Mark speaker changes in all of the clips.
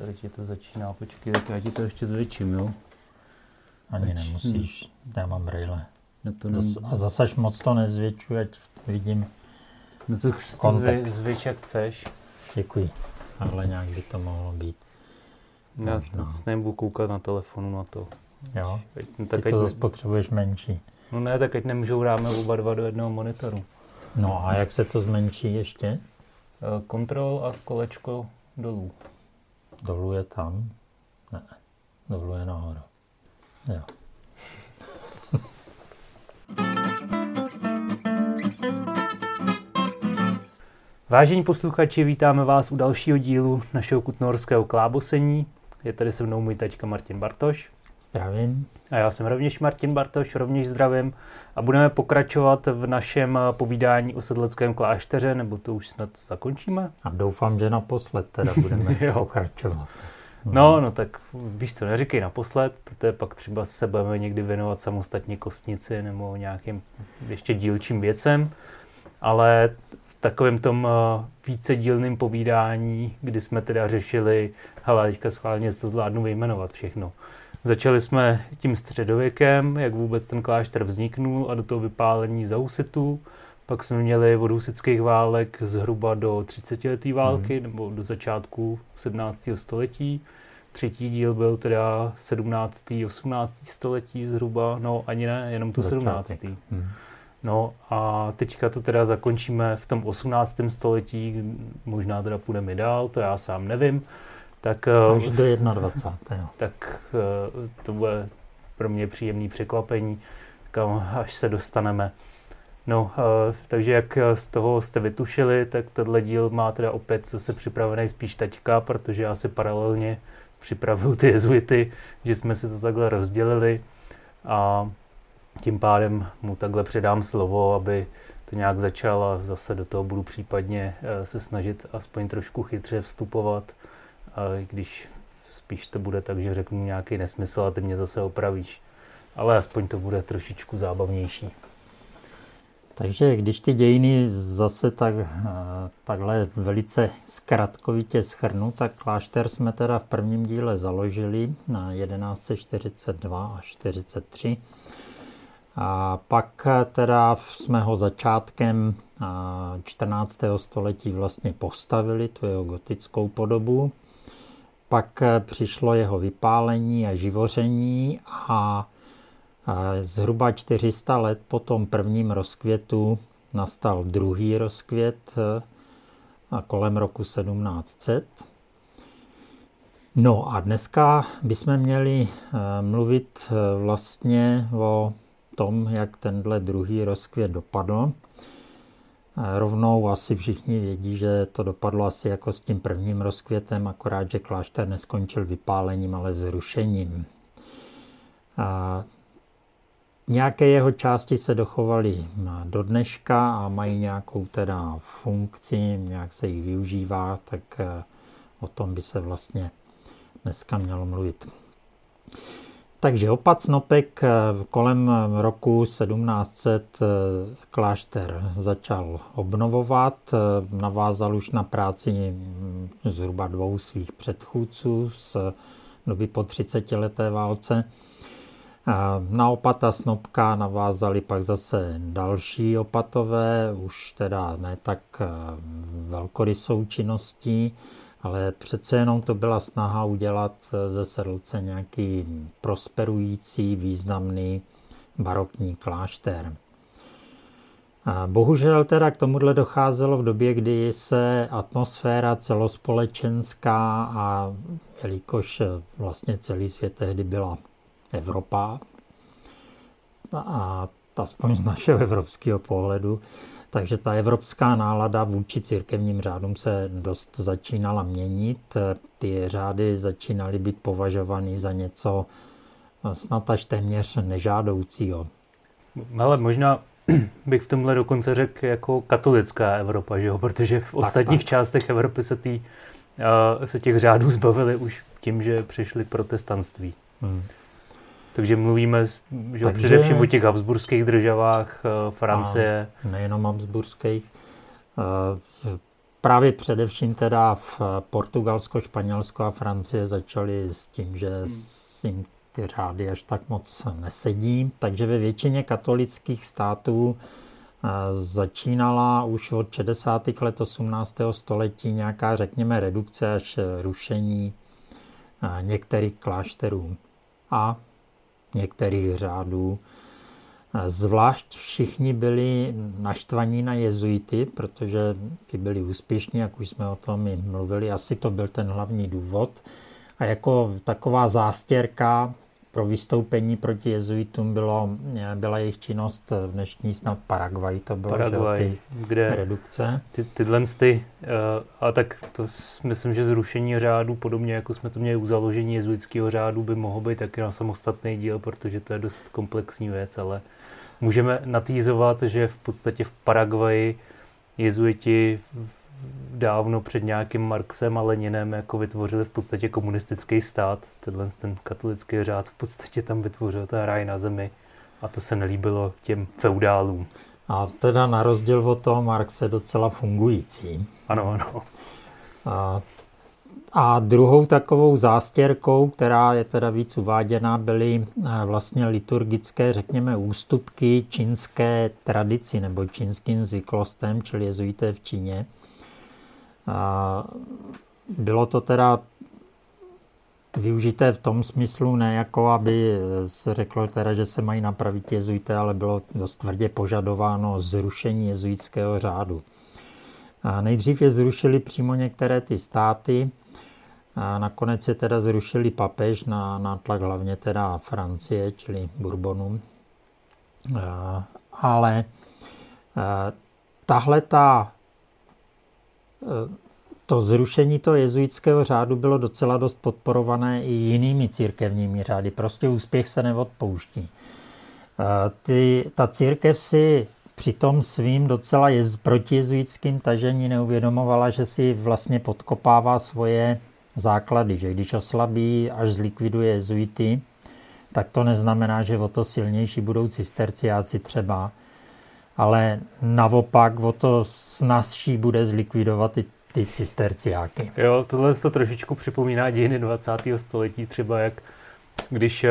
Speaker 1: Tady ti to začíná, počkej, tak já ti to ještě zvětším, jo?
Speaker 2: Ani nemusíš,
Speaker 1: Hm.
Speaker 2: já mám brýle.
Speaker 1: No to nem...
Speaker 2: Zas, a zase moc to nezvětšuji, ať to vidím.
Speaker 1: no to, to zvě,
Speaker 2: kontext.
Speaker 1: zvětš, jak chceš.
Speaker 2: Děkuji. Ale nějak by to mohlo být.
Speaker 1: Já
Speaker 2: Možná.
Speaker 1: s nebudu koukat na telefonu na to.
Speaker 2: Jo?
Speaker 1: Ať, no,
Speaker 2: Ty
Speaker 1: tak
Speaker 2: to
Speaker 1: ať,
Speaker 2: zase potřebuješ menší.
Speaker 1: no ne, tak ať nemůžou dáme oba dva do jednoho monitoru.
Speaker 2: No a jak se to zmenší ještě?
Speaker 1: Eh, Kontrol a kolečko dolů.
Speaker 2: Dolů je tam? Ne. Dolů je nahoru. Jo.
Speaker 1: Vážení posluchači, vítáme vás u dalšího dílu našeho kutnorského klábosení. Je tady se mnou můj tačka Martin Bartoš.
Speaker 2: Zdravím.
Speaker 1: A já jsem rovněž Martin Bartoš, rovněž zdravím. A budeme pokračovat v našem eh, povídání o sedleckém klášteře, nebo to už snad zakončíme?
Speaker 2: A doufám, že naposled teda budeme pokračovat.
Speaker 1: No, no tak víš co, neříkej naposled, protože pak třeba se budeme někdy věnovat samostatně kostnici nebo nějakým ještě dílčím věcem, ale v takovém tom eh, vícedílném povídání, kdy jsme teda řešili, hele, teďka schválně to zvládnu vyjmenovat všechno. Začali jsme tím středověkem, jak vůbec ten klášter vzniknul a do toho vypálení za husitů. Pak jsme měli od husických válek zhruba do 30 leté války, nebo do začátku 17. století. Třetí díl byl teda 17. 18. století zhruba, no ani ne, jenom to 17.
Speaker 2: Začátek. Hm.
Speaker 1: No a teďka to teda zakončíme v tom 18. století, možná teda půjdeme dál, to já sám nevím. Tak, eh,
Speaker 2: Až do 21.
Speaker 1: tak eh, to bude pro mě příjemný překvapení, kam až se dostaneme. No, eh, takže jak z toho jste vytušili, tak tenhle díl má teda opět zase připravený spíš taťka, protože já si paralelně připravuju ty jezuity, že jsme si to takhle rozdělili a tím pádem mu takhle předám slovo, aby to nějak začal a zase do toho budu případně eh, se snažit aspoň trošku chytře vstupovat, a když spíš to bude tak, že řeknu nějaký nesmysl a ty mě zase opravíš. Ale aspoň to bude trošičku zábavnější.
Speaker 2: Takže když ty dějiny zase tak, eh, takhle velice zkratkovitě schrnu, tak klášter jsme teda v prvním díle založili na 1142 až 43. A pak teda jsme ho začátkem eh, 14. století vlastně postavili, tu jeho gotickou podobu. Pak eh, přišlo jeho vypálení a živoření a a Zhruba 400 let po tom prvním rozkvětu nastal druhý rozkvět eh, kolem roku 1700. No a dneska bychom měli eh, mluvit eh, vlastně o tom, jak tenhle druhý rozkvět dopadl. Rovnou asi všichni vědí, že to dopadlo asi jako s tím prvním rozkvětem, akorát, že klášter neskončil vypálením, ale zrušením. A Nějaké jeho části se dochovaly do dneška a mají nějakou teda funkci, nějak se jich využívá, tak eh, o tom by se vlastně dneska mělo mluvit. Takže opat Snopek eh, kolem roku 1700 eh, klášter začal obnovovat, eh, navázal už na práci hm, zhruba dvou svých předchůdců z doby po 30 leté válce. Na opata Snopka navázali pak zase další opatové, už teda ne tak velkorysou činností, ale přece jenom to byla snaha udělat eh, ze Sedlce nějaký prosperující, významný barokní klášter. Bohužel teda k tomuhle docházelo v době, kdy se atmosféra celospolečenská a jelikož eh, vlastně celý svět tehdy byla Evropa a aspoň z našeho evropského pohledu. Takže ta evropská nálada vůči církevním řádům se dost začínala měnit. Ty řády začínaly být považovány za něco snad až téměř nežádoucího.
Speaker 1: Ale možná bych v tomhle dokonce řekl jako katolická Evropa, že jo? protože v ostatních
Speaker 2: tak.
Speaker 1: částech Evropy se, tý, uh, se těch řádů zbavili už tím, že přišli k protestantství.
Speaker 2: Hmm.
Speaker 1: Takže mluvíme že
Speaker 2: Takže-
Speaker 1: především o těch habsburských državách eh, Francie.
Speaker 2: A nejenom habsburských. Eh, právě především teda v Portugalsko, Španělsko a Francie začaly s tím, že s jim ty řády až tak moc nesedí. Takže ve většině katolických států eh, začínala už od 60. let 18. století nějaká, řekněme, redukce až rušení některých klášterů a některých řádů. Zvlášť všichni byli naštvaní na jezuity, protože ty byli úspěšní, jak už jsme o tom i mluvili. Asi to byl ten hlavní důvod. A jako taková zástěrka pro vystoupení proti jezuitům bylo, byla jejich činnost v dnešní snad Paraguay, to bylo Paraguay, že, ty kde redukce.
Speaker 1: Ty, tyhle ty, uh, a tak to myslím, že zrušení řádu, podobně jako jsme to měli u založení jezuitského řádu, by mohlo být taky na samostatný díl, protože to je dost komplexní věc, ale můžeme natýzovat, že v podstatě v Paraguaji jezuiti dávno před nějakým Marxem a Leninem jako vytvořili v podstatě komunistický stát. Tenhle ten katolický řád v podstatě tam vytvořil ten ráj na zemi a to se nelíbilo těm feudálům.
Speaker 2: A teda na rozdíl od toho Marxe docela fungující.
Speaker 1: Ano, ano.
Speaker 2: A, a druhou takovou zástěrkou, která je teda víc uváděna, byly eh, vlastně liturgické, řekněme, ústupky čínské tradici nebo čínským zvyklostem, čili jezuité v Číně. Bylo to teda využité v tom smyslu, ne jako aby se řeklo teda, že se mají napravit jezuité, ale bylo dost tvrdě požadováno zrušení jezuitského řádu. A nejdřív je zrušili přímo některé ty státy, a nakonec je teda zrušili papež na, na tlak hlavně teda Francie, čili Bourbonu. Ale tahle ta to zrušení toho jezuitského řádu bylo docela dost podporované i jinými církevními řády. Prostě úspěch se neodpouští. Ty, ta církev si při tom svým docela jez, protijezuitským tažení neuvědomovala, že si vlastně podkopává svoje základy, že když oslabí, až zlikviduje jezuity, tak to neznamená, že o to silnější budou cisterciáci třeba, ale naopak o to snazší bude zlikvidovat i ty cisterciáky.
Speaker 1: Jo, tohle to trošičku připomíná dějiny 20. století, třeba jak když eh,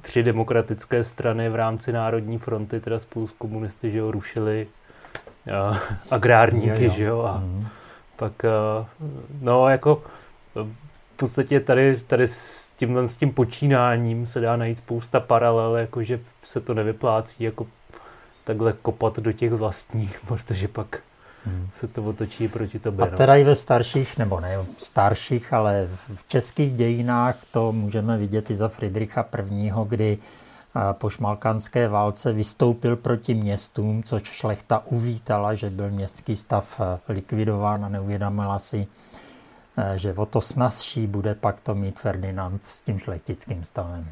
Speaker 1: tři demokratické strany v rámci Národní fronty, teda spolu s komunisty, že jo, rušili uh, agrárníky, jo, jo. že jo, a mm. pak, uh, no, jako v podstatě tady, tady s tímhle s tím počínáním se dá najít spousta paralel, jakože se to nevyplácí jako takhle kopat do těch vlastních, protože pak hmm. se to otočí proti tobě.
Speaker 2: A no. teda i ve starších, nebo ne starších, ale v českých dějinách to můžeme vidět i za Friedricha I., kdy po šmalkanské válce vystoupil proti městům, což šlechta uvítala, že byl městský stav likvidován a neuvědomila si, že o to snazší bude pak to mít Ferdinand s tím šlechtickým stavem.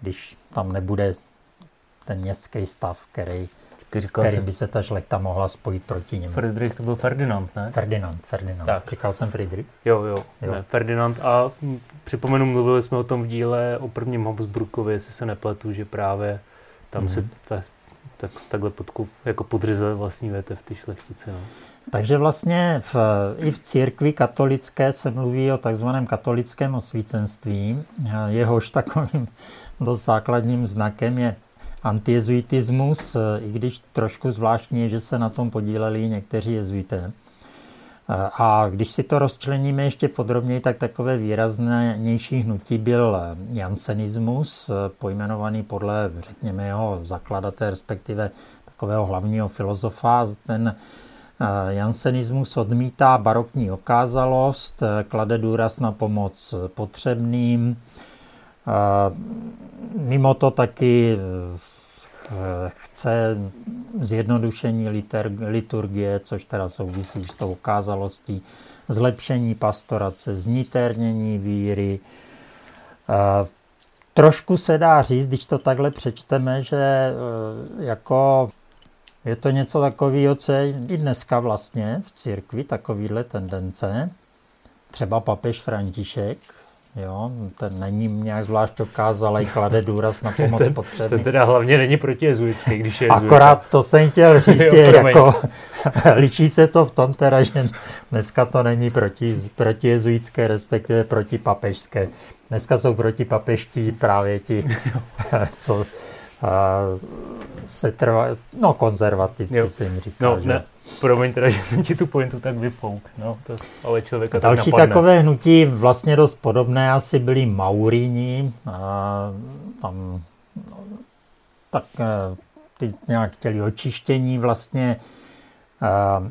Speaker 2: Když tam nebude ten městský stav, který, který by se ta šlechta mohla spojit proti němu.
Speaker 1: Friedrich to byl Ferdinand, ne?
Speaker 2: Ferdinand, Ferdinand. Tak. Říkal jsem Friedrich?
Speaker 1: Jo, jo, jo. Ne, Ferdinand. A připomenu, mluvili jsme o tom v díle o prvním Habsburgovi, jestli se nepletu, že právě tam mm-hmm. se mhm. ta, tak, takhle podkup, jako podřezali vlastní větev ty šlechtice. No.
Speaker 2: Takže vlastně v, i v církvi katolické se mluví o takzvaném katolickém osvícenství. Jehož takovým dost základním znakem je antiezuitismus, eh, i když trošku zvláštní že se na tom podíleli někteří jezuité. Eh, a když si to rozčleníme ještě podrobněji, tak takové výraznější hnutí byl jansenismus, eh, pojmenovaný podle, řekněme, jeho zakladatele, respektive takového hlavního filozofa. Ten jansenismus odmítá barokní okázalost, klade důraz na pomoc potřebným, Mimo to taky eh, chce zjednodušení liturgie, což teda souvisí s tou okázalostí, zlepšení pastorace, zniternění víry. Trošku se dá říct, když to takhle přečteme, že eh, jako je to něco takového, co je i dneska vlastně v církvi, takovýhle tendence. Třeba papež František Jo? Ten není nějak zvlášť dokázalý, klade důraz na pomoc ten, potřebný.
Speaker 1: Ten teda hlavně není protijezuitský, když je
Speaker 2: Akorát to jsem chtěl říct, je jako, ličí se to v tom teda, že dneska to není proti, protijezuitské, respektive protipapežské. Dneska jsou protipapeští právě ti, co se trvá, no konzervativci jo. se jim říká.
Speaker 1: No, že? ne, promiň teda, že jsem ti tu pointu tak vyfouk, no, to, ale člověka
Speaker 2: Další
Speaker 1: tak
Speaker 2: takové hnutí vlastně dost podobné asi byli Maurini, a tam no, tak eh, ty nějak chtěli očištění vlastně a,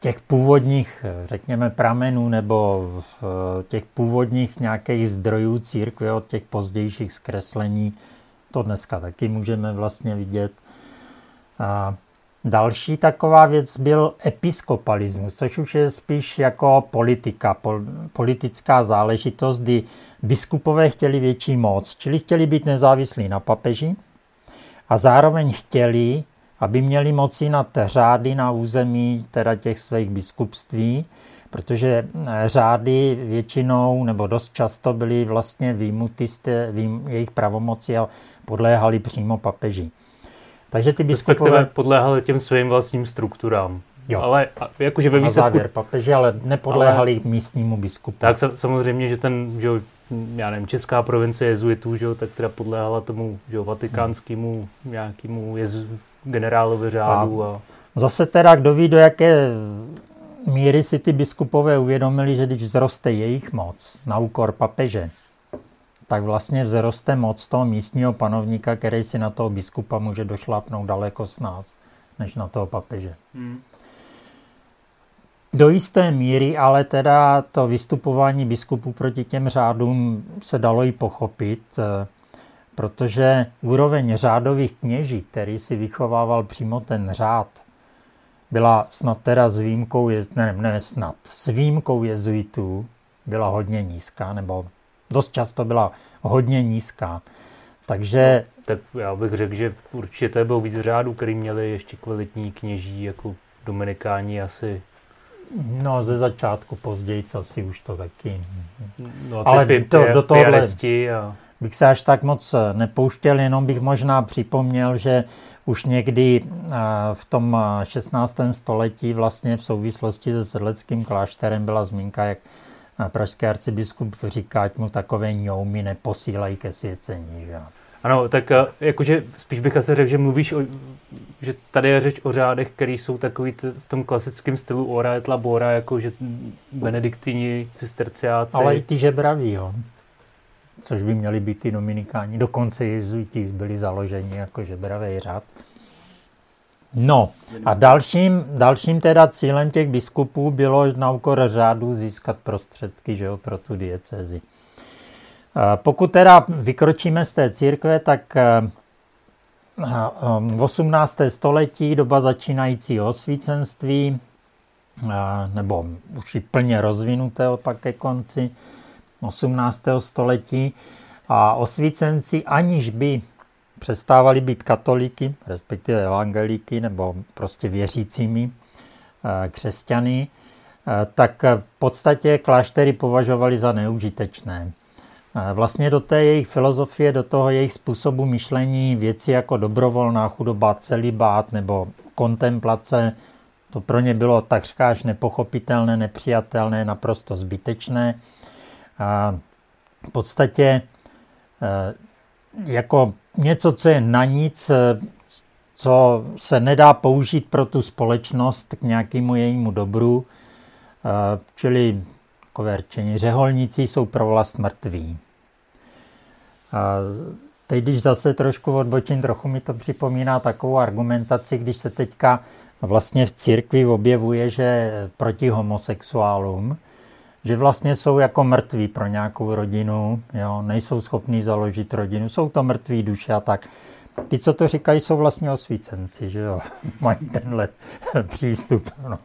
Speaker 2: těch původních, řekněme, pramenů nebo těch původních nějakých zdrojů církve od těch pozdějších zkreslení to dneska taky můžeme vlastně vidět. A další taková věc byl episkopalismus, což už je spíš jako politika, pol, politická záležitost, kdy biskupové chtěli větší moc, čili chtěli být nezávislí na papeži a zároveň chtěli, aby měli moci nad řády na území teda těch svých biskupství, protože řády většinou nebo dost často byly vlastně výjimuty z té, jejich pravomoci a podléhali přímo papeži.
Speaker 1: Takže ty biskupové... podléhali těm svým vlastním strukturám. Jo. Ale jakože ve výsledku...
Speaker 2: Na závěr papeži, ale nepodléhali ale... místnímu biskupu.
Speaker 1: Tak samozřejmě, že ten, že já nevím, česká provincie jezuitů, že tak teda podléhala tomu že vatikánskému nějakému jezu, generálovi řádu. A... a...
Speaker 2: Zase teda, kdo ví, do jaké míry si ty biskupové uvědomili, že když vzroste jejich moc na úkor papeže, tak vlastně vzroste moc toho místního panovníka, který si na toho biskupa může došlápnout daleko s nás, než na toho papeže. Hmm. Do jisté míry, ale teda to vystupování biskupů proti těm řádům se dalo i pochopit, eh, protože úroveň řádových kněží, který si vychovával přímo ten řád, byla snad teda s výjimkou, ne, ne snad, s výjimkou jezuitů byla hodně nízká, nebo dost často byla hodně nízká. Takže...
Speaker 1: No, tak já bych řekl, že určitě to bylo víc řádů, který měli ještě kvalitní kněží, jako dominikáni asi.
Speaker 2: No, ze začátku později asi už to taky.
Speaker 1: No, Ale pi, to, do tohohle a...
Speaker 2: bych se až tak moc nepouštěl, jenom bych možná připomněl, že už někdy v tom 16. století vlastně v souvislosti se sedleckým klášterem byla zmínka, jak pražský arcibiskup říká, ať mu takové ňoumy neposílají ke svěcení. Že?
Speaker 1: Ano, tak eh, jakože spíš bych asi řekl, že mluvíš, o, že tady je řeč o řádech, které jsou takový t- v tom klasickém stylu ora et labora, jako že benediktini, cisterciáci.
Speaker 2: Ale i ty žebraví, jo. Což by měli být ty dominikáni. Dokonce jezuiti byli založeni jako žebravý řád. No a dalším, dalším teda cílem těch biskupů bylo na úkor řádu získat prostředky že jo, pro tu diecezi. Pokud teda vykročíme z té církve, tak v 18. století, doba začínajícího osvícenství, nebo už i plně rozvinutého pak ke konci 18. století, a osvícenci, aniž by přestávali být katolíky, respektive evangelíky nebo prostě věřícími eh, křesťany, eh, tak v podstatě kláštery považovali za neužitečné. Eh, vlastně do té jejich filozofie, do toho jejich způsobu myšlení věci jako dobrovolná chudoba, celibát nebo kontemplace, to pro ně bylo takřka až nepochopitelné, nepřijatelné, naprosto zbytečné. A v podstatě jako něco, co je na nic, eh, co se nedá použít pro tu společnost k nějakému jejímu dobru, eh, čili takové rčení, řeholníci jsou pro vlast mrtví. A teď, když zase trošku odbočím, trochu mi to připomíná takovou argumentaci, když se teďka vlastně v církvi objevuje, že proti homosexuálům, že vlastně jsou jako mrtví pro nějakou rodinu, jo, nejsou schopní založit rodinu, jsou to mrtví duše a tak. Ty, co to říkají, jsou vlastně osvícenci, že jo, mají tenhle přístup. No.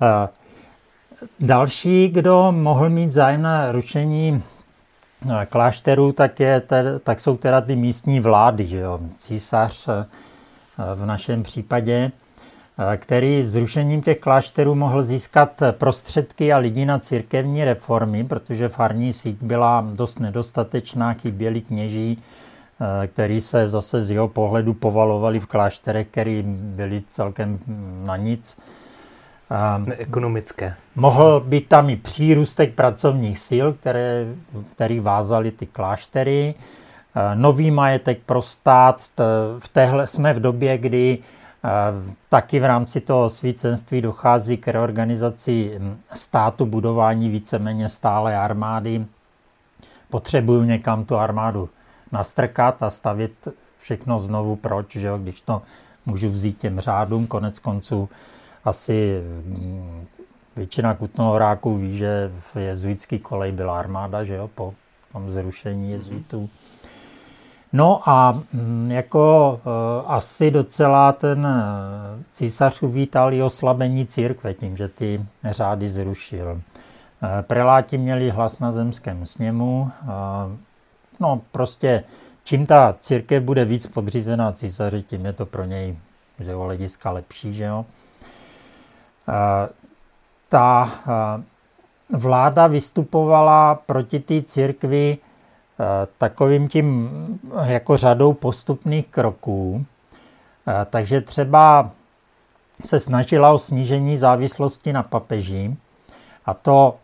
Speaker 2: A další, kdo mohl mít zájem na rušení klášterů, tak, je, tak jsou teda ty místní vlády, že jo, císař v našem případě. Který zrušením těch klášterů mohl získat prostředky a lidi na církevní reformy, protože farní síť byla dost nedostatečná, chyběli kněží, který se zase z jeho pohledu povalovali v klášterech, které byly celkem na nic.
Speaker 1: Neekonomické.
Speaker 2: Mohl být tam i přírůstek pracovních sil, které, který vázali ty kláštery. Nový majetek pro stát. V téhle, jsme v době, kdy taky v rámci toho svícenství dochází k reorganizaci státu, budování víceméně stále armády. Potřebuju někam tu armádu nastrkat a stavit všechno znovu. Proč, že jo? když to můžu vzít těm řádům, konec konců asi mm, většina kutnohoráků ví, že v jezuitský kolej byla armáda, že jo, po tom zrušení jezuitů. No a mm, jako uh, asi docela ten e, císař uvítal i oslabení církve tím, že ty řády zrušil. Uh, preláti měli hlas na zemském sněmu. No prostě čím ta církev bude víc podřízená císaři, tím je to pro něj z jeho hlediska lepší, že jo. Ta vláda vystupovala proti té církvi takovým tím jako řadou postupných kroků. Takže třeba se snažila o snížení závislosti na papeži a to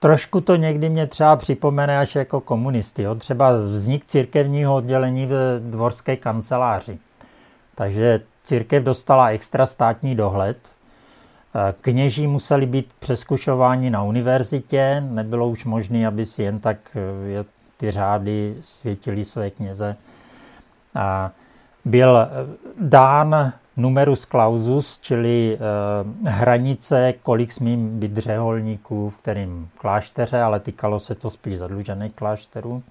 Speaker 2: trošku to někdy mě třeba připomene až jako komunisty. Jo? Třeba vznik církevního oddělení v dvorské kanceláři. Takže církev dostala extra státní dohled. Kněží museli být přeskušováni na univerzitě, nebylo už možné, aby si jen tak eh, ty řády světili své kněze. Byl eh, dán numerus clausus, čili eh, hranice, kolik smí být řeholníků v kterém klášteře, ale týkalo se to spíš zadlužených klášterů.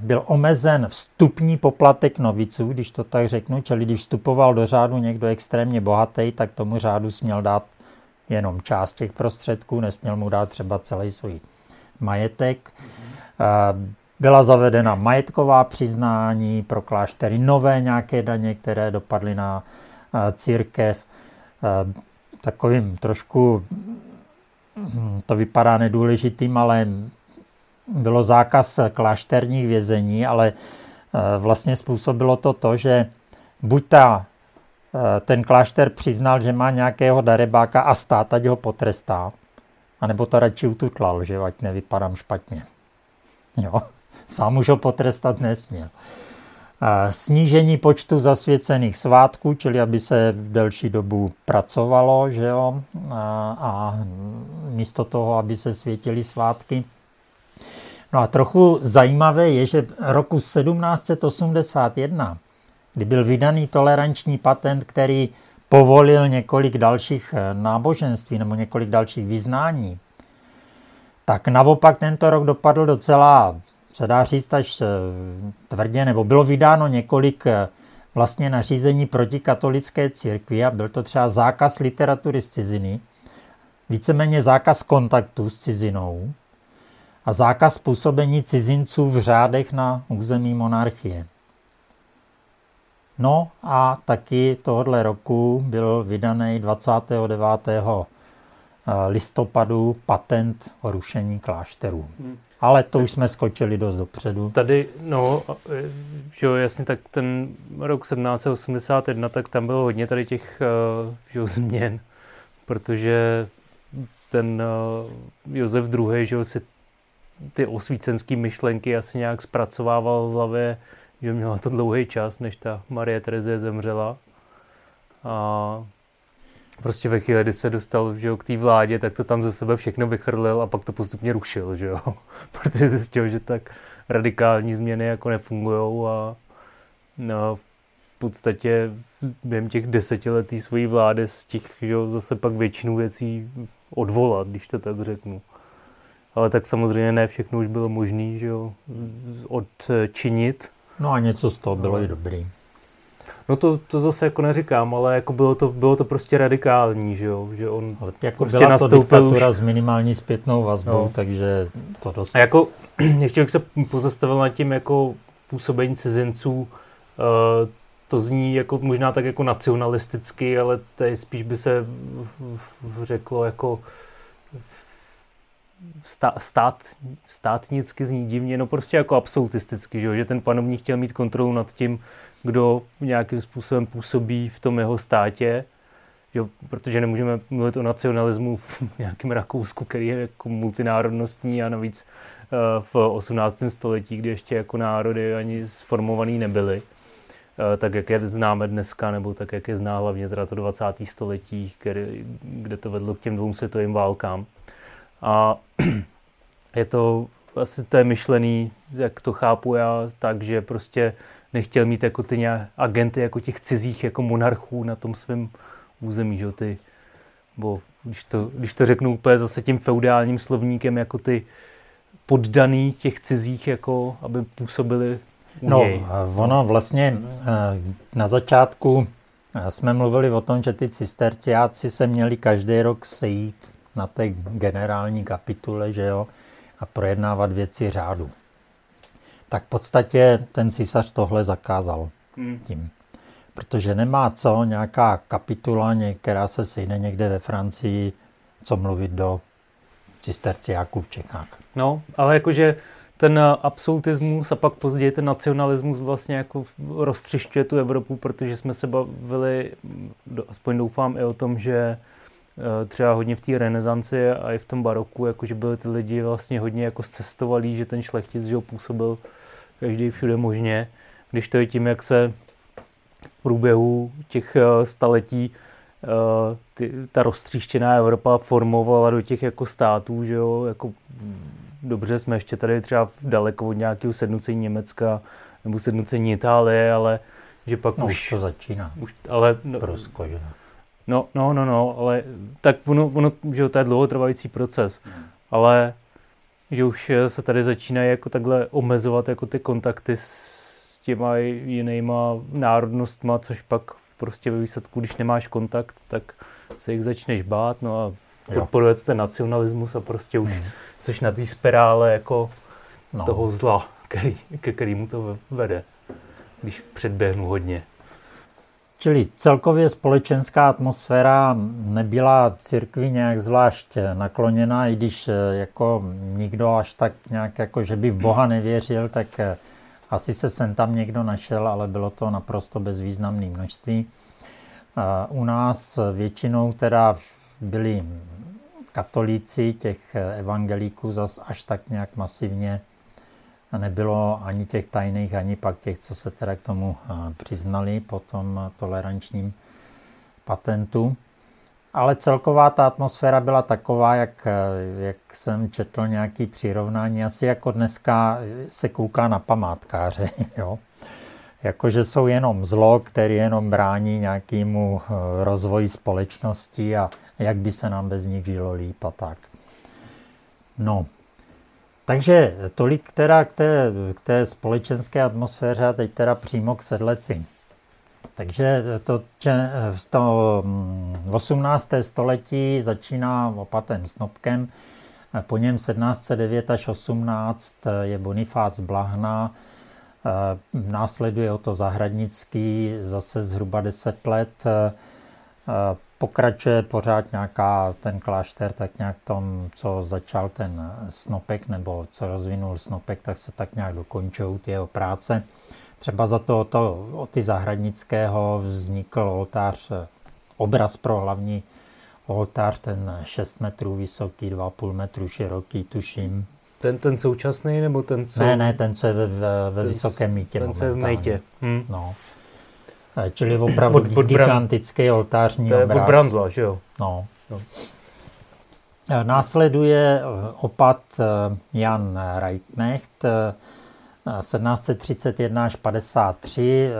Speaker 2: Byl omezen vstupní poplatek noviců, když to tak řeknu, čili když vstupoval do řádu někdo extrémně bohatý, tak tomu řádu směl dát jenom část těch prostředků, nesměl mu dát třeba celý svůj majetek. Byla zavedena majetková přiznání pro kláštery, nové nějaké daně, které dopadly na církev. Takovým trošku, hm, to vypadá nedůležitým, ale bylo zákaz klášterních vězení, ale vlastně způsobilo to to, že buď ta, ten klášter přiznal, že má nějakého darebáka a stát ať ho potrestá, anebo to radši ututlal, že ať nevypadám špatně. Jo sám už ho potrestat nesměl. Snížení počtu zasvěcených svátků, čili aby se delší dobu pracovalo, že jo, a, a místo toho, aby se světily svátky. No a trochu zajímavé je, že roku 1781, kdy byl vydaný toleranční patent, který povolil několik dalších eh, náboženství nebo několik dalších vyznání, tak naopak tento rok dopadl docela se dá říct až eh, tvrdě, nebo bylo vydáno několik eh, vlastně nařízení proti katolické církvi a byl to třeba zákaz literatury z ciziny, víceméně zákaz kontaktu s cizinou a zákaz působení cizinců v řádech na území monarchie. No a taky tohohle roku byl vydaný 29. Eh, listopadu patent o rušení klášterů. Hmm. Ale to už jsme skočili dost dopředu.
Speaker 1: Tady, no, e, že jo, jasně, tak ten rok 1781, tak tam bylo hodně tady těch e, že jo, změn, protože ten Josef II. Že jo, si ty osvícenské myšlenky asi nějak zpracovával v hlavě, že měla to dlouhý čas, než ta Marie Terezie zemřela. A prostě ve chvíli, kdy se dostal že jo, k té vládě, tak to tam ze sebe všechno vychrlil a pak to postupně rušil, že jo? protože zjistil, že tak radikální změny jako nefungují a no, v podstatě během těch desetiletí svojí vlády z těch, že jo, zase pak většinu věcí odvolat, když to tak řeknu. Ale tak samozřejmě ne všechno už bylo možné, že jo, odčinit.
Speaker 2: No a něco z toho bylo no. i dobrý.
Speaker 1: No to, to zase jako neříkám, ale jako bylo to, bylo to prostě radikální, že jo, že on
Speaker 2: ale jako prostě byla to diktatura už... s minimální zpětnou vazbou, no. takže to dost...
Speaker 1: A jako, ještě bych se pozastavil nad tím jako působení cizinců, uh, to zní jako možná tak jako nacionalisticky, ale tady spíš by se řeklo jako stát, státnicky zní divně, no prostě jako absolutisticky, že, že ten panovník chtěl mít kontrolu nad tím, kdo nějakým způsobem působí v tom jeho státě, že, protože nemůžeme mluvit o nacionalismu v nějakém Rakousku, který je jako multinárodnostní a navíc uh, v 18. století, kdy ještě jako národy ani sformovaný nebyly, uh, tak jak je známe dneska, nebo tak jak je zná hlavně teda to 20. století, kde to vedlo k těm dvou světovým válkám. A je to, asi to je myšlený, jak to chápu já, tak, že prostě nechtěl mít jako ty agenty jako těch cizích jako monarchů na tom svém území, že ty, bo když to, když to řeknu úplně zase tím feudálním slovníkem, jako ty poddaný těch cizích, jako aby působili u
Speaker 2: No,
Speaker 1: něj.
Speaker 2: ono vlastně eh, na začátku eh, jsme mluvili o tom, že ty cisterciáci se měli každý rok sejít na té generální kapitule, že jo, a projednávat věci řádu. Tak v podstatě ten císař tohle zakázal hmm. tím. Protože nemá co, nějaká kapitula, která se sejde někde ve Francii, co mluvit do cisterciáků v Čechách.
Speaker 1: No, ale jakože ten absolutismus a pak později ten nacionalismus vlastně jako roztřišťuje tu Evropu, protože jsme se bavili, aspoň doufám, i o tom, že třeba hodně v té renesanci a i v tom baroku, jakože byli ty lidi vlastně hodně jako zcestovalí, že ten šlechtic že ho působil každý všude možně. Když to je tím, jak se v průběhu těch eh, staletí eh, ty, ta roztříštěná Evropa formovala do těch jako států, že jo, jako mm, dobře jsme ještě tady třeba daleko od nějakého sednucení Německa nebo sednucení Itálie, ale že pak
Speaker 2: no,
Speaker 1: už,
Speaker 2: už to začíná.
Speaker 1: Už, ale, no,
Speaker 2: Prusko, že?
Speaker 1: No, no, no, no, ale tak ono, ono že to je dlouhotrvající proces, hmm. ale že už se tady začínají jako takhle omezovat jako ty kontakty s těma jinýma národnostma, což pak prostě ve výsledku, když nemáš kontakt, tak se jich začneš bát, no a podporuje to ten nacionalismus a prostě už hmm. jsi na té spirále jako no. toho zla, který, ke kterému to vede, když předběhnu hodně.
Speaker 2: Čili celkově společenská atmosféra nebyla církvi nějak zvlášť nakloněná, i když eh, jako nikdo až tak nějak jako, že by v Boha nevěřil, tak eh, asi se sem tam někdo našel, ale bylo to naprosto bezvýznamné množství. U nás většinou teda byli katolíci, těch eh, evangelíků zas až tak nějak masivně nebylo ani těch tajných, ani pak těch, co se teda k tomu eh, přiznali po tom tolerančním patentu. Ale celková ta atmosféra byla taková, jak, eh, jak jsem četl nějaký přirovnání, asi jako dneska se kouká na památkáře. Jo? Jakože jsou jenom zlo, který jenom brání nějakému eh, rozvoji společnosti a jak by se nám bez nich žilo líp a tak. No, takže tolik teda k té, k té společenské atmosféře a teď teda přímo k sedleci. Takže to, že v to 18. století začíná opatem Snopkem, po něm 1709 až 18 je Bonifác Blahna, následuje o to Zahradnický zase zhruba 10 let, pokračuje pořád nějaká ten klášter, tak nějak tom, co začal ten Snopek, nebo co rozvinul Snopek, tak se tak nějak dokončují ty jeho práce. Třeba za to, to ty Zahradnického vznikl oltář, obraz pro hlavní oltář, ten 6 metrů vysoký, 2,5 metru široký, tuším.
Speaker 1: Ten, ten současný, nebo ten, co...
Speaker 2: Ne, ne, ten, co je ve, ve, ten, vysokém mítě
Speaker 1: Ten, co je v mítě. Hm.
Speaker 2: No. Eh, čili opravdu od, od gigantický oltářní
Speaker 1: to je
Speaker 2: obraz.
Speaker 1: od Brandla, že jo?
Speaker 2: No. no. Eh, následuje eh, opat Jan Reitnecht 1731 až 53.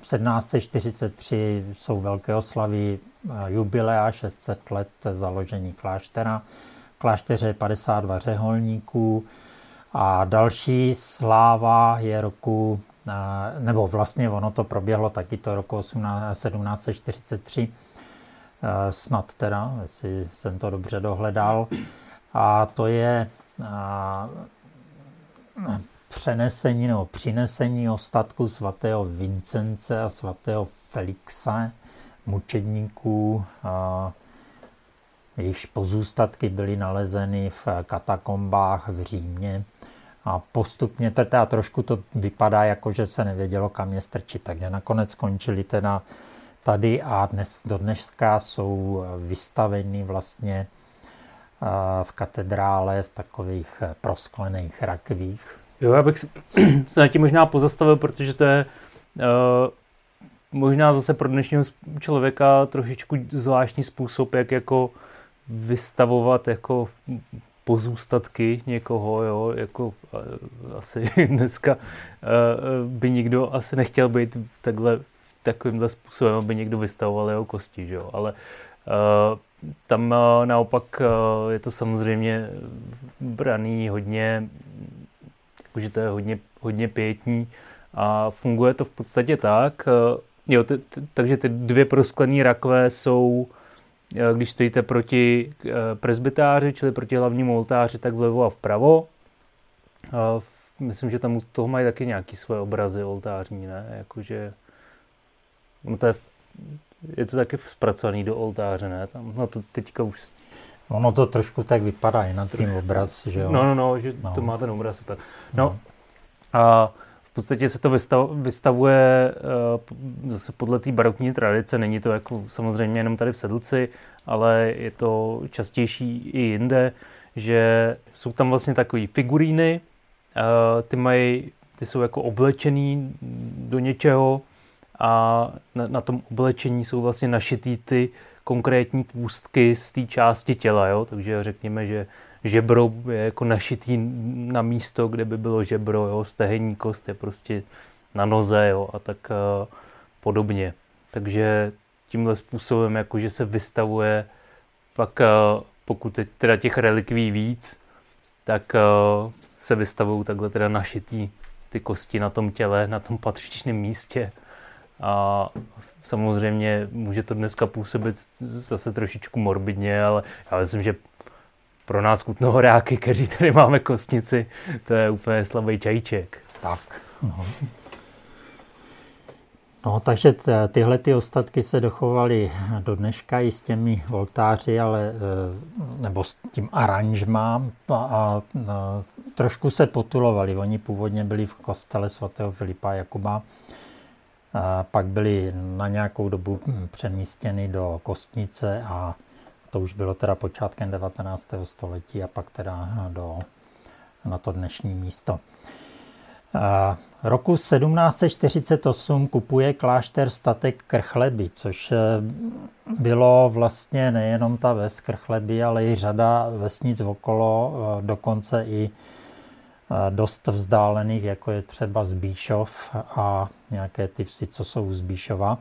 Speaker 2: 1743 jsou velké oslavy jubilea 600 let založení kláštera. V klášteře je 52 řeholníků a další sláva je roku nebo vlastně ono to proběhlo taky to roku 1743, eh, snad teda, jestli jsem to dobře dohledal. A to je přenesení nebo přinesení ostatku svatého Vincence a svatého Felixe, mučedníků, jejichž pozůstatky byly nalezeny v katakombách v Římě. A postupně teda trošku to vypadá jako, že se nevědělo, kam je strčit. Takže nakonec skončili teda tady a dnes, do dneska jsou vystaveny vlastně v katedrále v takových eh, prosklených rakvích.
Speaker 1: Jo, já bych se na tím možná pozastavil, protože to je možná zase pro dnešního člověka trošičku zvláštní způsob, jak jako vystavovat jako pozůstatky někoho, jo, jako uh, asi dneska uh, by nikdo asi nechtěl být takhle, takovýmhle způsobem, aby někdo vystavoval jeho kosti, jo, ale tam eh, naopak eh, je to samozřejmě braný hodně, jakože to je hodně, hodně pětní a funguje to v podstatě tak, eh, jo, t, t, takže ty dvě prosklené rakve jsou, když stojíte proti presbytáři, čili proti hlavnímu oltáři, tak vlevo a vpravo. Myslím, že tam u toho mají taky nějaký své obrazy oltářní, ne? Jakože, no to je je to taky zpracovaný do oltáře, ne? Tam, no to teďka už...
Speaker 2: Ono to trošku tak vypadá i na tím obraz, že jo?
Speaker 1: No, no, no, že no. to má ten obraz. Tak. No, no. a podstatě se to vystav, vystavuje uh, zase podle té barokní tradice. Není to jako samozřejmě jenom tady v Sedlci, ale je to častější i jinde, že jsou tam vlastně takové figuríny, uh, ty mají, ty jsou jako oblečený do něčeho, a na, na tom oblečení jsou vlastně našitý ty konkrétní půstky z té části těla, jo? takže řekněme, že žebro je jako našitý na místo, kde by bylo žebro, jo? stehenní kost je prostě na noze jo? a tak uh, podobně. Takže tímhle způsobem, jakože se vystavuje pak, uh, pokud je teda těch relikví víc, tak uh, se vystavují takhle teda našitý ty kosti na tom těle, na tom patřičném místě. A samozřejmě může to dneska působit zase trošičku morbidně, ale já myslím, že pro nás kutnohoráky, kteří tady máme kostnici, to je úplně slabý čajíček.
Speaker 2: Tak. No. No, takže tyhle ty ostatky se dochovaly do dneška i s těmi oltáři, ale, e, nebo s tím aranžmám a, a, a trošku se potulovali. Oni původně byli v kostele svatého Filipa Jakuba pak byly na nějakou dobu přemístěny do Kostnice a to už bylo teda počátkem 19. století a pak teda do, na to dnešní místo. Roku 1748 kupuje klášter statek Krchleby, což e, bylo vlastně nejenom ta ves Krchleby, ale i řada vesnic okolo, e, dokonce i dost vzdálených, jako je třeba Zbíšov a nějaké ty vsi, co jsou z Bíšova.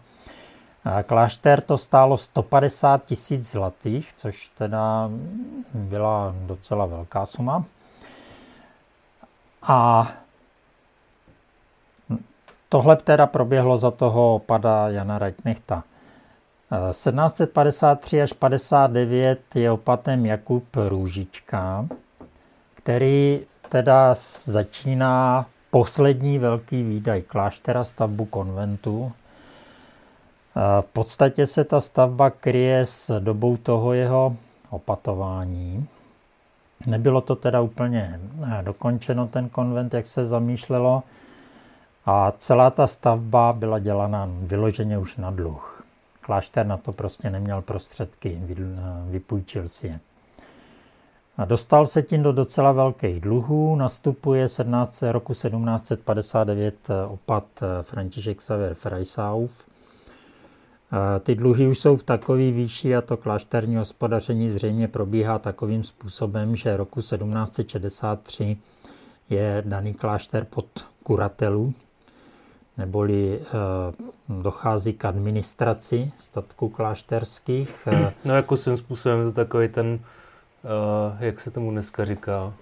Speaker 2: Klášter to stálo 150 tisíc zlatých, což teda byla docela velká suma. A tohle teda proběhlo za toho pada Jana Reitnechta. 1753 až 59 je opatem Jakub Růžička, který teda začíná poslední velký výdaj kláštera, stavbu konventu. V podstatě se ta stavba kryje s dobou toho jeho opatování. Nebylo to teda úplně eh, dokončeno, ten konvent, jak se zamýšlelo. A celá ta stavba byla dělaná vyloženě už na dluh. Klášter na to prostě neměl prostředky, vypůjčil si je. A dostal se tím do docela velkých dluhů. Nastupuje 17. roku 1759 eh, opat eh, František Saver Freisauf. Eh, ty dluhy už jsou v takové výši a to klášterní hospodaření zřejmě probíhá takovým způsobem, že roku 1763 je daný klášter pod kuratelu, neboli dochází k administraci statků klášterských.
Speaker 1: No jako svým způsobem je to takový ten uh, jak se tomu dneska říká,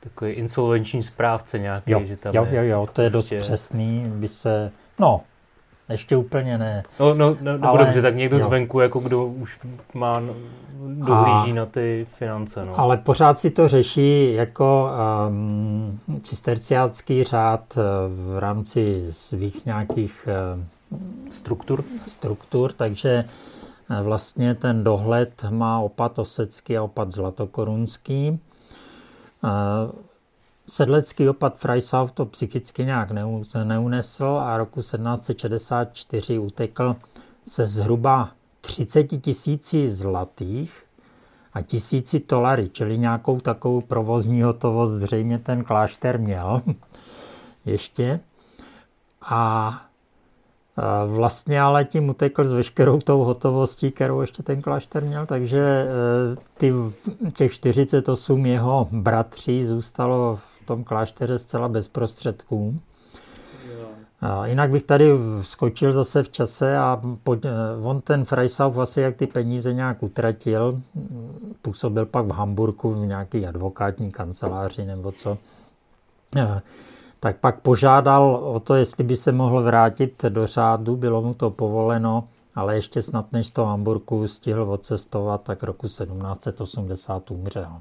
Speaker 1: takový insolvenční správce nějaký,
Speaker 2: jo,
Speaker 1: že tam
Speaker 2: jo, jo, jo, to je dost prostě... přesný, by se, no, ještě úplně ne.
Speaker 1: No, no, no no ale, dobře, tak někdo jo. zvenku, jako kdo už má, dohlíží a, na ty finance. No.
Speaker 2: Ale pořád si to řeší jako um, cisterciácký řád uh, v rámci svých nějakých
Speaker 1: uh, struktur.
Speaker 2: struktur, takže uh, vlastně ten dohled má opat osecký a opat zlatokorunský. Uh, Sedlecký opat Freisau to psychicky nějak neunesl a roku 1764 utekl se zhruba 30 tisíci zlatých a tisíci tolary, čili nějakou takovou provozní hotovost zřejmě ten klášter měl ještě. A vlastně ale tím utekl s veškerou tou hotovostí, kterou ještě ten klášter měl, takže e, ty, těch 48 jeho bratří zůstalo v tom klášteře zcela bez prostředků. A jinak bych tady skočil zase v čase a pod, eh, on ten Freisauf asi jak ty peníze nějak utratil, působil pak v Hamburgu v nějaký advokátní kanceláři nebo co, eh, tak pak požádal o to, jestli by se mohl vrátit do řádu, bylo mu to povoleno, ale ještě snad než to Hamburgu stihl odcestovat, tak roku 1780 umřel.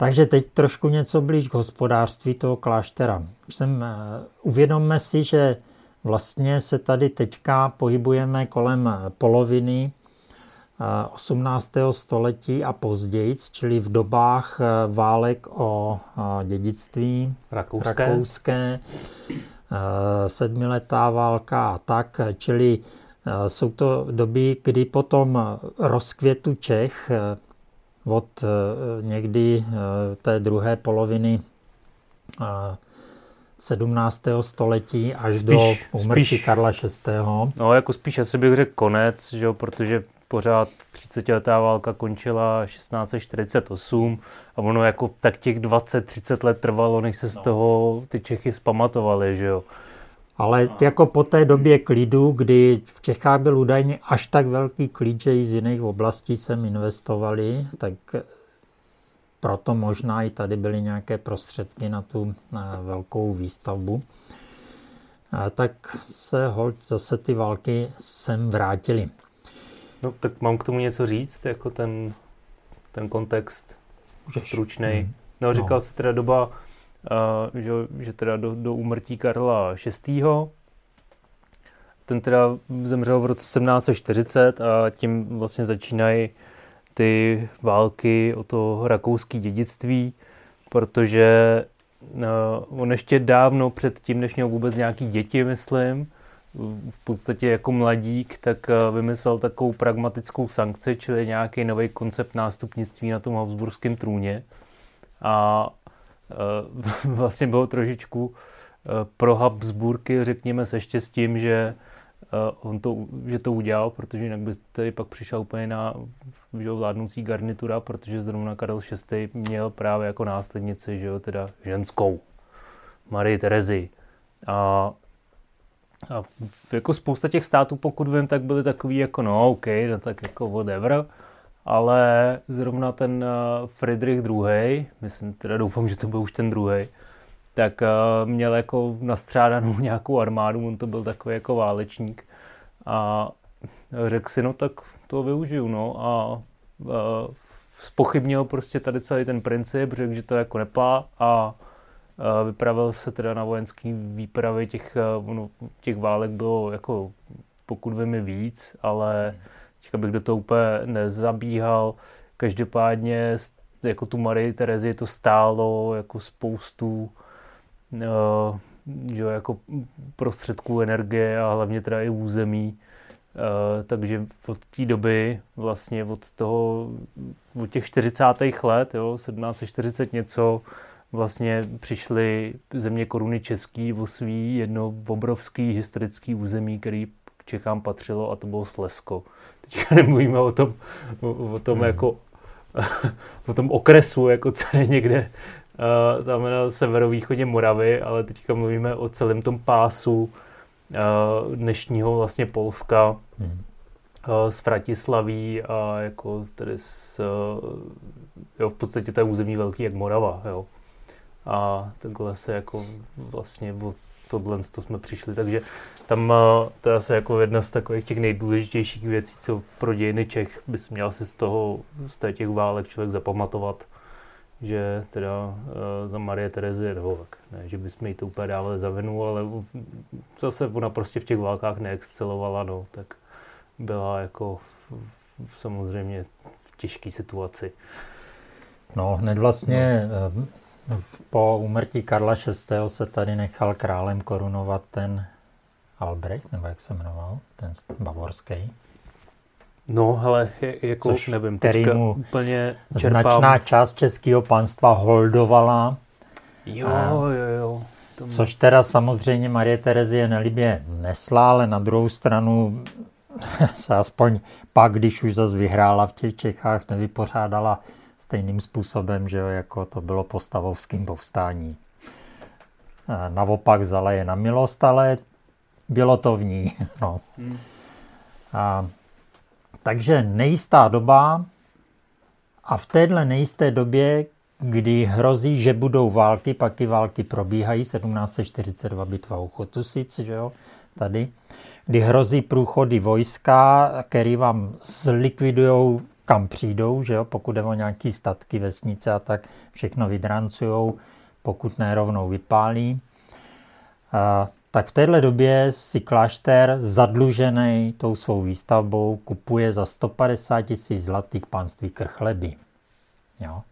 Speaker 2: Takže teď trošku něco blíž k hospodářství toho kláštera. Jsem, eh, uvědomme si, že vlastně se tady teďka pohybujeme kolem eh, poloviny 18. Eh, století a později, čili v dobách válek o dědictví
Speaker 1: rakouské,
Speaker 2: rakouské sedmiletá válka a tak, čili jsou to doby, kdy potom rozkvětu Čech od eh, někdy eh, té druhé poloviny 17. Eh, století až spíš, do úmrtí spíš, Karla VI.
Speaker 1: No, jako spíš asi bych řekl konec, že jo, protože pořád 30 letá válka končila 1648 a ono jako tak těch 20-30 let trvalo, než se z no. toho ty Čechy zpamatovali, že jo.
Speaker 2: Ale jako po té době klidu, kdy v Čechách byl údajně až tak velký klid, že i z jiných oblastí sem investovali, tak proto možná i tady byly nějaké prostředky na tu na velkou výstavbu. A tak se hold zase ty války sem vrátily.
Speaker 1: No tak mám k tomu něco říct, jako ten, ten kontext stručný. Hmm. No říkal no. se teda doba že, že teda do, do úmrtí Karla VI. Ten teda zemřel v roce 1740 a tím vlastně začínají ty války o to rakouské dědictví, protože uh, on ještě dávno před tím, než měl vůbec nějaký děti, myslím, v podstatě jako mladík, tak vymyslel takovou pragmatickou sankci, čili nějaký nový koncept nástupnictví na tom Habsburském trůně. A vlastně bylo trošičku eh, pro Habsburky, řekněme, se štěstím, že eh, on to, že to udělal, protože jinak by tady pak přišel úplně na že, vládnoucí garnitura, protože zrovna Karel VI. měl právě jako následnici, že jo, teda ženskou, Marii Terezi. A, a jako spousta těch států, pokud vím, tak byly takový jako no, OK, no tak jako whatever ale zrovna ten eh, Friedrich II., myslím, teda doufám, že to byl už ten druhý, tak eh, měl jako nastřádanou nějakou armádu, on to byl takový jako válečník a řekl si, no tak to využiju, no a, eh, spochybnil prostě tady celý ten princip, řekl, že to jako nepá a vypravil se teda na vojenský výpravy, těch, no, těch válek bylo jako pokud vím víc, ale hmm Teďka bych do toho úplně nezabíhal. Každopádně jako tu Marii Terezi to stálo jako spoustu uh, že jako prostředků energie a hlavně teda i území. Uh, takže od té doby, vlastně od toho, od těch 40. let, jo, 1740 něco, vlastně přišly země koruny český o svý jedno obrovský historický území, který Čechám patřilo a to bylo Slesko. Teďka nemluvíme o tom, o, o tom hmm. jako o tom okresu, jako co je někde uh, tam na severovýchodě Moravy, ale teďka mluvíme o celém tom pásu uh, dnešního vlastně Polska hmm. uh, s Fratislaví a jako tedy s, uh, jo, v podstatě to je území velký jak Morava, jo. A takhle se jako vlastně od tohle to jsme přišli, takže tam eh, to je asi jako jedna z takových těch nejdůležitějších věcí, co pro dějiny Čech bys měl si z toho, z těch válek člověk zapamatovat, že teda uh, za Marie Terezy, nebo tak, ne, že bychom jí to úplně dávali za vinu, ale zase ona prostě v těch válkách neexcelovala, no, tak byla jako samozřejmě v těžké situaci.
Speaker 2: No, hned vlastně no. Po úmrtí Karla VI. se tady nechal králem korunovat ten Albrecht, nebo jak se jmenoval, ten bavorský.
Speaker 1: No, ale jako Což nevím, teďka úplně
Speaker 2: čerpám. Značná část českého panstva holdovala.
Speaker 1: Jo, jo, jo.
Speaker 2: Tomu. Což teda samozřejmě Marie Terezie nelibě nesla, ale na druhou stranu se aspoň pak, když už zase vyhrála v těch Čechách, nevypořádala stejným způsobem, že jo, jako to bylo po stavovském povstání. Naopak vzala je na milost, ale bylo to v ní. No. Hmm. A, takže nejistá doba a v téhle nejisté době, kdy hrozí, že budou války, pak ty války probíhají, 1742 bitva u Chotusic, že jo, tady, kdy hrozí průchody vojska, který vám zlikvidují, kam přijdou, že jo, pokud jde o nějaký statky, vesnice a tak, všechno vydrancujou, pokud ne rovnou vypálí. A, tak v téhle době si klášter zadlužený tou svou výstavbou kupuje za 150 tisíc zlatých panství krchleby. Jo.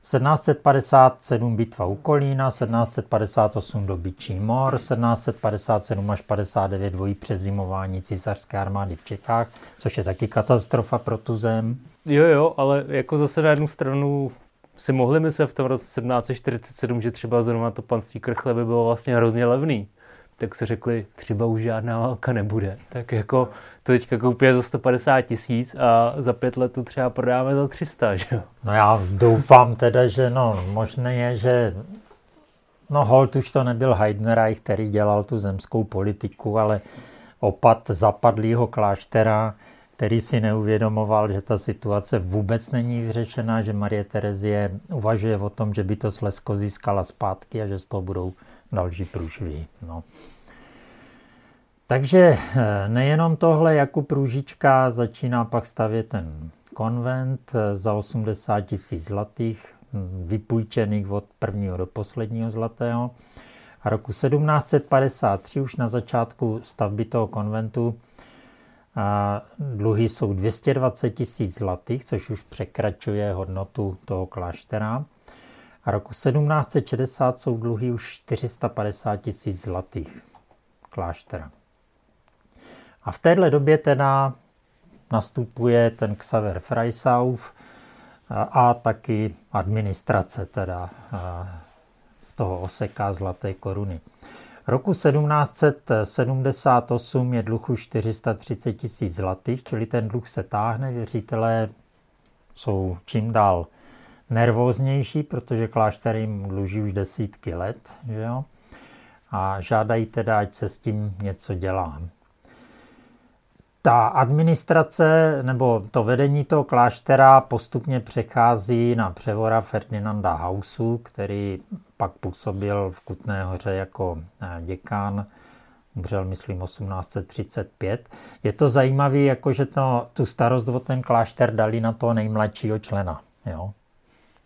Speaker 2: 1757 bitva u Kolína, 1758 dobyčí mor, 1757 až 59 dvojí přezimování císařské armády v Čechách, což je taky katastrofa pro tu zem.
Speaker 1: Jo, jo, ale jako zase na jednu stranu si mohli myslet v tom roce 1747, že třeba zrovna to panství Krchle by bylo vlastně hrozně levný. Tak se řekli, třeba už žádná válka nebude. Tak jako to teďka koupí za 150 tisíc a za pět let to třeba prodáme za 300, že jo?
Speaker 2: No já doufám teda, že no, možné je, že no hold už to nebyl Heidenreich, který dělal tu zemskou politiku, ale opat zapadlého kláštera, který si neuvědomoval, že ta situace vůbec není vyřešená, že Marie Terezie uvažuje o tom, že by to Slesko získala zpátky a že z toho budou další průšvy. No. Takže eh, nejenom tohle, Jakub Růžička začíná pak stavět ten konvent eh, za 80 tisíc zlatých, hm, vypůjčených od prvního do posledního zlatého. A roku 1753 už na začátku stavby toho konventu a dluhy jsou 220 tisíc zlatých, což už překračuje hodnotu toho kláštera. A roku 1760 jsou dluhy už 450 tisíc zlatých kláštera. A v téhle době teda nastupuje ten Xaver Freisauf a, a taky administrace teda z toho oseká zlaté koruny. Roku 1778 je dluh už 430 tisíc zlatých, čili ten dluh se táhne, věřitelé jsou čím dál nervóznější, protože klášter jim dluží už desítky let, že jo? a žádají teda, ať se s tím něco dělá. Ta administrace nebo to vedení toho kláštera postupně přechází na převora Ferdinanda Hausu, který pak působil v Kutné hoře jako eh, děkán, umřel myslím 1835. Je to zajímavé, jako že to, tu starost o ten klášter dali na toho nejmladšího člena. Jo?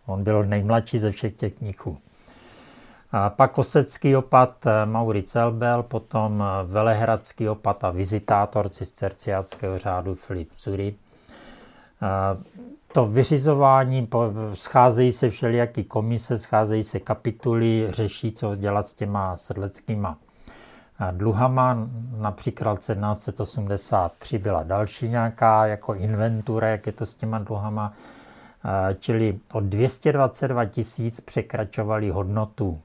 Speaker 2: On byl nejmladší ze všech těch kníhů. A pak osecký opat eh, Mauric Elbel, potom eh, velehradský opat a vizitátor cisterciáckého řádu Filip Cury. To vyřizování, scházejí se všelijaký komise, scházejí se kapituly, řeší, co dělat s těma sedleckýma dluhama. Například 1783 byla další nějaká jako inventura, jak je to s těma dluhama. Čili od 222 tisíc překračovali hodnotu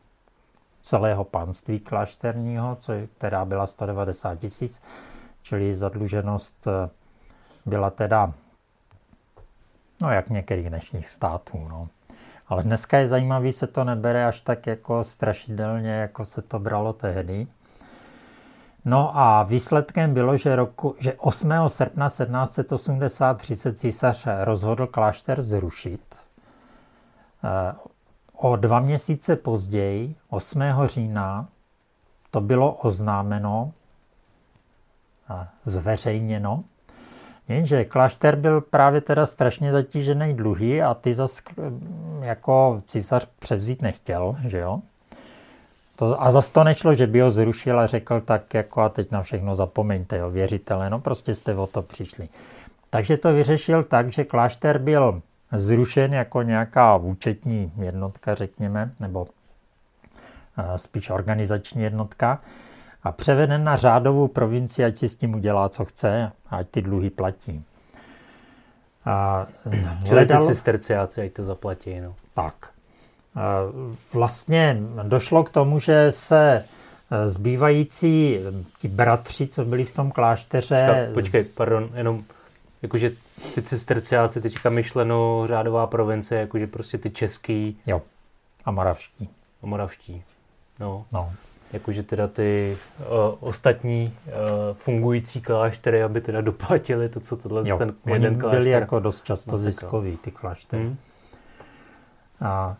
Speaker 2: celého panství klášterního, která byla 190 tisíc, čili zadluženost e, byla teda no jak některých dnešních států. No. Ale dneska je zajímavý, se to nebere až tak jako strašidelně, jako se to bralo tehdy. No a výsledkem bylo, že, roku, že 8. srpna 1783 se císař rozhodl klášter zrušit. E, O dva měsíce později, 8. října, to bylo oznámeno, zveřejněno, jenže klášter byl právě teda strašně zatížený dluhy a ty zas jako císař převzít nechtěl, že jo. To, a zase to nešlo, že by ho zrušil a řekl tak jako a teď na všechno zapomeňte, jo, věřitele, no prostě jste o to přišli. Takže to vyřešil tak, že klášter byl zrušen jako nějaká účetní jednotka, řekněme, nebo spíš organizační jednotka a převeden na řádovou provincii, ať si s tím udělá, co chce, ať ty dluhy platí.
Speaker 1: A Čili ty cisterciáci, ať to zaplatí. No.
Speaker 2: Tak. Vlastně došlo k tomu, že se e, zbývající ti bratři, co byli v tom klášteře...
Speaker 1: Počkej, pardon, jenom jakože ty cisterciáci, teďka myšleno řádová province, jakože prostě ty český...
Speaker 2: Jo, a moravští.
Speaker 1: A moravští, no. no. Jakože teda ty uh, ostatní uh, fungující kláštery, aby teda doplatili to, co tohle jo, ten
Speaker 2: jeden klášter... byli jako dost často ziskový, ty kláštery. Hmm. A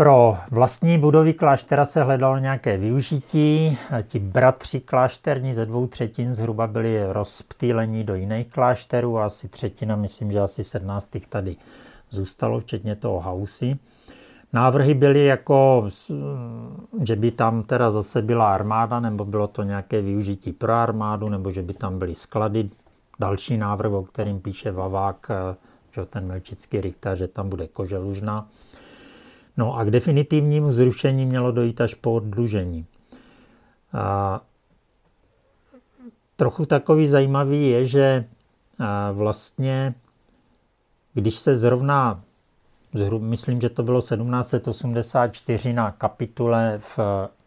Speaker 2: pro vlastní budovy kláštera se hledalo nějaké využití. Ti bratři klášterní ze dvou třetin zhruba byli rozptýlení do jiných klášterů a asi třetina, myslím, že asi 17 tady zůstalo, včetně toho hausy. Návrhy byly jako, že by tam teda zase byla armáda, nebo bylo to nějaké využití pro armádu, nebo že by tam byly sklady. Další návrh, o kterým píše Vavák, že ten Melčický Richter, že tam bude koželužna. No a k definitivnímu zrušení mělo dojít až po oddlužení. A trochu takový zajímavý je, že vlastně, když se zrovna, myslím, že to bylo 1784 na kapitule v,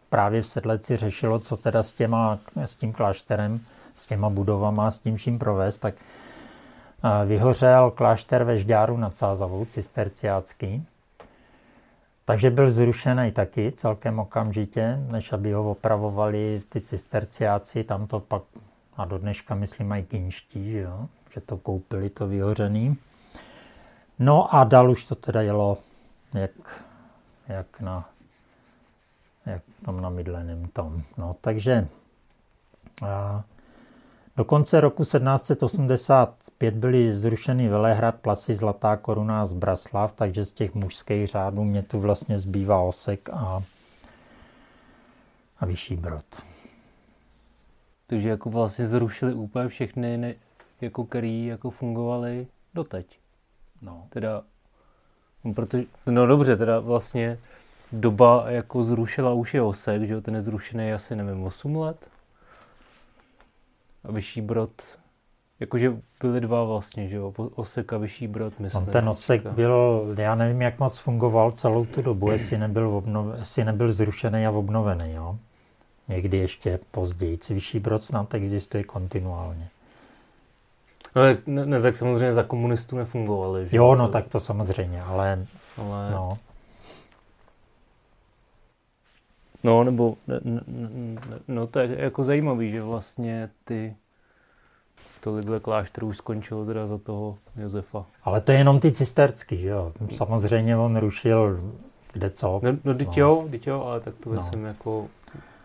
Speaker 2: právě v Sedleci řešilo, co teda s, těma, s tím klášterem, s těma budovama, s tím vším provést, tak vyhořel klášter ve Žďáru nad Sázavou, cisterciácký, takže byl zrušený taky celkem okamžitě, než aby ho opravovali ty cisterciáci, tam to pak a do dneška myslím mají kinští, že, jo? že to koupili to vyhořený. No a dal už to teda jelo jak, jak na jak tam na mydleném tom. No, takže a, do konce roku 1785 byly zrušeny Velehrad, Plasy, Zlatá koruna a Zbraslav, takže z těch mužských řádů mě tu vlastně zbývá Osek a, a Vyšší Brod.
Speaker 1: Takže jako vlastně zrušili úplně všechny, ne, jako který jako fungovaly doteď. No. Teda, no, protože, no dobře, teda vlastně doba jako zrušila už je Osek, že jo, ten je zrušený asi nevím, 8 let Vyšší Brod, jakože byly dva vlastně, že jo, Osek a Vyšší Brod, myslím.
Speaker 2: On ten Osek byl, já nevím, jak moc fungoval celou tu dobu, jestli nebyl, obnov, jestli nebyl zrušený a obnovený, jo. Někdy ještě později. Vyšší Brod snad existuje kontinuálně.
Speaker 1: No, ne, ne, tak samozřejmě za komunistů nefungovali.
Speaker 2: Že? Jo, no tak to samozřejmě, ale,
Speaker 1: ale... no. No, nebo ne, ne, ne, no to je jako zajímavý, že vlastně ty tolikhle klášterů skončilo teda za toho Josefa.
Speaker 2: Ale to je jenom ty cisterský, že jo? Samozřejmě on rušil kde co.
Speaker 1: No, no, no. jo, jo, ale tak to no. jsem jako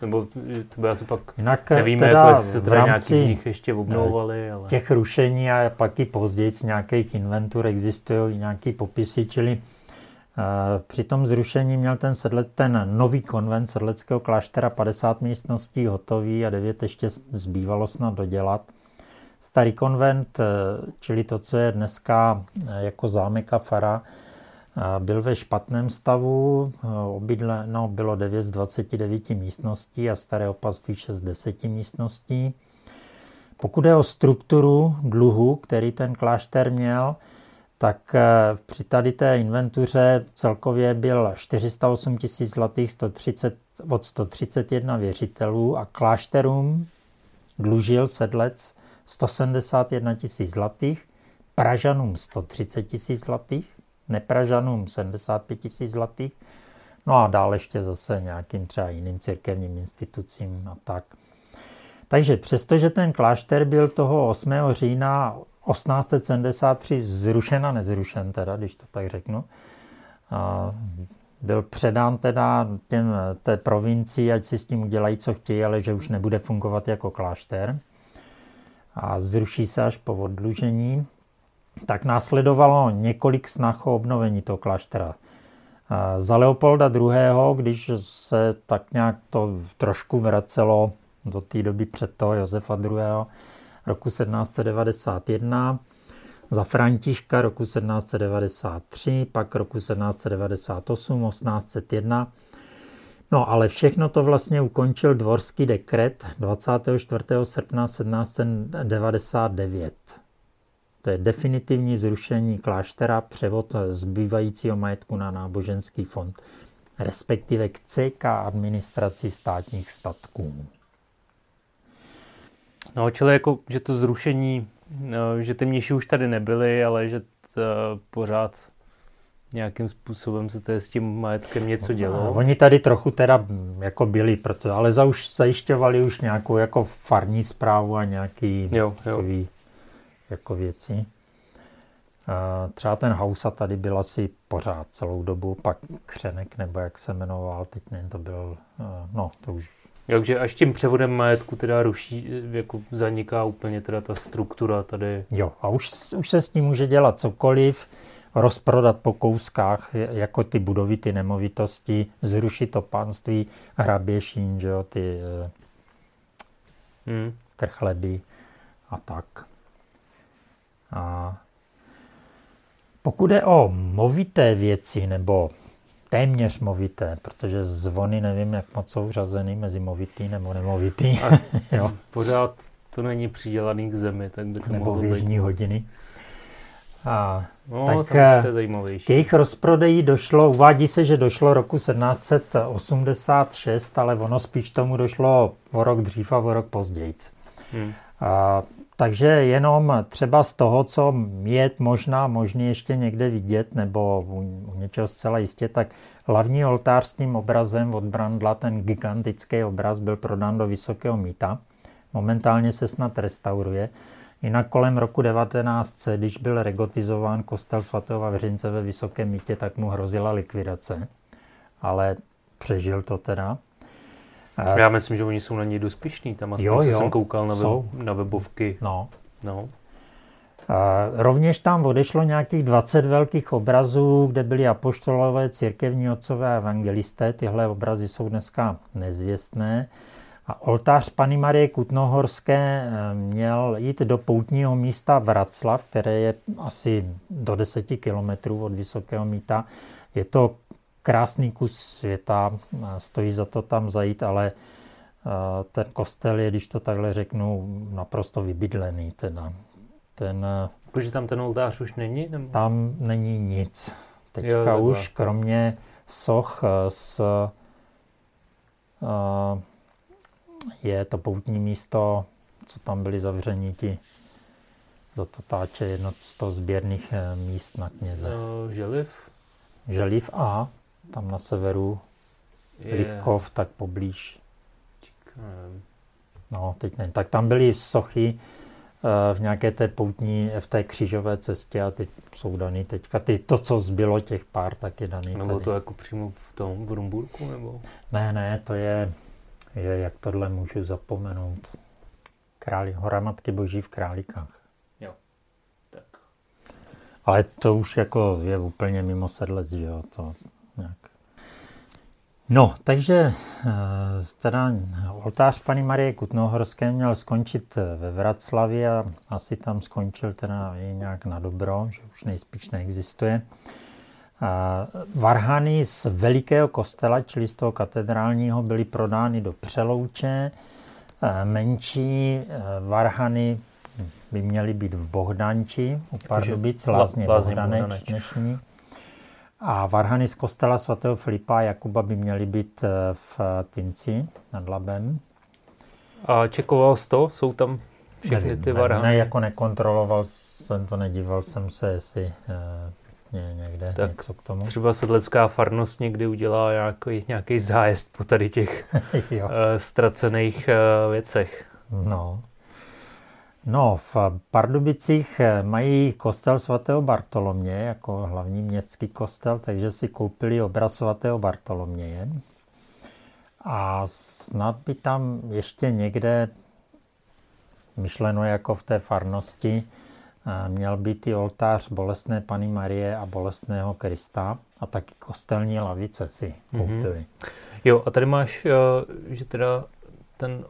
Speaker 1: nebo to by asi pak Jinak nevíme, teda jako se teda nějaký z nich ještě obnovovali. Ale...
Speaker 2: Těch rušení a pak i později z nějakých inventur existují nějaký popisy, čili Eh, při tom zrušení měl ten, sedlet, ten nový konvent sedleckého kláštera 50 místností hotový a 9 ještě zbývalo snad dodělat. Starý konvent, eh, čili to, co je dneska eh, jako zámek a fara, byl ve špatném stavu, obydleno bylo 9 z 29 místností a staré opatství 6 z 10 místností. Pokud je o strukturu dluhu, který ten klášter měl, tak eh, při tady té inventuře celkově byl 408 tisíc zlatých 130, od 131 věřitelů a klášterům dlužil sedlec 171 tisíc zlatých, Pražanům 130 tisíc zlatých, nepražanům 75 tisíc zlatých, no a dále ještě zase nějakým třeba jiným církevním institucím a tak. Takže přestože ten klášter byl toho 8. října 1873 zrušen a nezrušen teda, když to tak řeknu. A byl předán teda těm, té provincii, ať si s tím udělají, co chtějí, ale že už nebude fungovat jako klášter a zruší se až po odlužení, tak následovalo několik snah o obnovení toho kláštera. Za Leopolda II., když se tak nějak to trošku vracelo do té doby před toho Josefa II. Roku 1791, za Františka roku 1793, pak roku 1798, 1801. No ale všechno to vlastně ukončil dvorský dekret 24. srpna 1799. To je definitivní zrušení kláštera, převod zbývajícího majetku na náboženský fond, respektive k CK administraci státních statků.
Speaker 1: No, čili jako, že to zrušení, no, že ty mniši už tady nebyli, ale že to pořád nějakým způsobem se to s tím majetkem něco dělo.
Speaker 2: Oni tady trochu teda jako byli, proto, ale za už zajišťovali už nějakou jako farní zprávu a nějaký jo, jo. Jako věci. Třeba ten Hausa tady byl asi pořád celou dobu, pak Křenek, nebo jak se jmenoval, teď nevím, to byl, no to už
Speaker 1: takže až tím převodem majetku teda ruší, jako zaniká úplně teda ta struktura tady.
Speaker 2: Jo, a už, už se s tím může dělat cokoliv, rozprodat po kouskách, jako ty budovy, ty nemovitosti, zrušit to panství, hraběšín, že jo, ty eh, hmm. krchleby a tak. A pokud je o movité věci nebo téměř movité, protože zvony nevím, jak moc jsou řazený mezi movitý nebo nemovitý.
Speaker 1: jo. Pořád to není přidělaný k zemi, tak by to
Speaker 2: nebo věžní být. hodiny.
Speaker 1: A, no, tak to je zajímavější.
Speaker 2: K jejich rozprodeji došlo, uvádí se, že došlo roku 1786, ale ono spíš tomu došlo o rok dřív a o rok později. Hmm. A, takže jenom třeba z toho, co je možná možný ještě někde vidět, nebo u, něčeho zcela jistě, tak hlavní oltář s tím obrazem od Brandla, ten gigantický obraz, byl prodán do Vysokého míta. Momentálně se snad restauruje. Jinak kolem roku 1900, když byl regotizován kostel svatého Vavřince ve Vysokém mítě, tak mu hrozila likvidace. Ale přežil to teda.
Speaker 1: Já myslím, že oni jsou na něj dospěšní. Tam aspoň jo, jo, jsem koukal na, web, na webovky.
Speaker 2: No. no. Rovněž tam odešlo nějakých 20 velkých obrazů, kde byly apoštolové, církevní otcové a evangelisté. Tyhle obrazy jsou dneska nezvěstné. A oltář Pany Marie Kutnohorské eh, měl jít do poutního místa Vraclav, které je asi do 10 kilometrů od Vysokého míta. Je to krásný kus světa, stojí za to tam zajít, ale ten kostel je, když to takhle řeknu, naprosto vybydlený. Teda. Ten,
Speaker 1: Protože tam ten oltář už není?
Speaker 2: Nebo? Tam není nic. Teďka jo, už kromě soch s je to poutní místo, co tam byli zavření ti do táče jedno z toho sběrných míst na kněze.
Speaker 1: No, želiv?
Speaker 2: Želiv a tam na severu, je. Livkov, tak poblíž. No, teď ne. Tak tam byly sochy uh, v nějaké té poutní, v té křížové cestě a teď jsou daný teďka. Ty, to, co zbylo těch pár, tak je daný
Speaker 1: Nebo tady. to jako přímo v tom Brumburku, nebo?
Speaker 2: Ne, ne, to je, je jak tohle můžu zapomenout. Králi, hora Matky Boží v Králíkách.
Speaker 1: Jo, tak.
Speaker 2: Ale to už jako je úplně mimo sedlec, že jo, to. No, takže eh, teda oltář paní Marie Kutnohorské měl skončit eh, ve Vraclavě a asi tam skončil teda i nějak na dobro, že už nejspíš neexistuje. Varhany z velikého kostela, čili z toho katedrálního, byly prodány do Přelouče. Eh, menší varhany by měly být v Bohdanči, u Pardubic, Lázně Bohdaneč dnešní. A varhany z kostela svatého Filipa a Jakuba by měly být eh, v Tinci nad Labem.
Speaker 1: A čekoval jsi to? Jsou tam všechny Nevím, ty varhany?
Speaker 2: Ne, jako nekontroloval jsem to, nedíval jsem se, jestli je někde tak něco k tomu.
Speaker 1: Třeba sedlecká farnost někdy udělá nějaký, nějaký zájezd po tady těch uh, ztracených uh, věcech.
Speaker 2: No. No, v Pardubicích mají kostel svatého Bartolomě jako hlavní městský kostel, takže si koupili obraz svatého Bartoloměje. A snad by tam ještě někde myšleno jako v té farnosti měl být i oltář bolestné Pany Marie a bolestného Krista a taky kostelní lavice si mhm. koupili. Mm-hmm.
Speaker 1: Jo, a tady máš, eh, že teda ten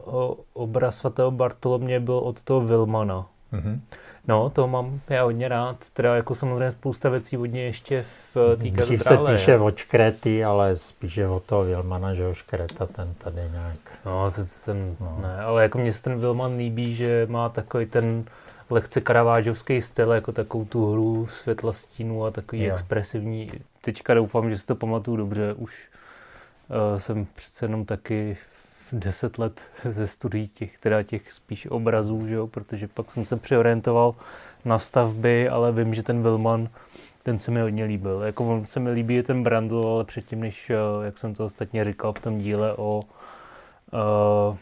Speaker 1: obraz svatého Bartolomě byl od toho Vilmana. Mm-hmm. No, to mám já hodně rád. Teda jako samozřejmě spousta věcí hodně ještě v té
Speaker 2: Dřív se píše o Škrety, ale spíše o toho Vilmana, že o Škreta ten tady nějak...
Speaker 1: No, ten, no. ne, ale jako mně se ten Vilman líbí, že má takový ten lehce karavážovský styl, jako takovou tu hru světla stínu a takový jo. expresivní. Teďka doufám, že si to pamatuju dobře, už uh, jsem přece jenom taky deset let ze studií těch, teda těch spíš obrazů, že jo, protože pak jsem se přeorientoval na stavby, ale vím, že ten Vilman, ten se mi hodně líbil. Jako on se mi líbí ten Brandl, ale předtím, než, uh, jak jsem to ostatně říkal v tom díle o uh,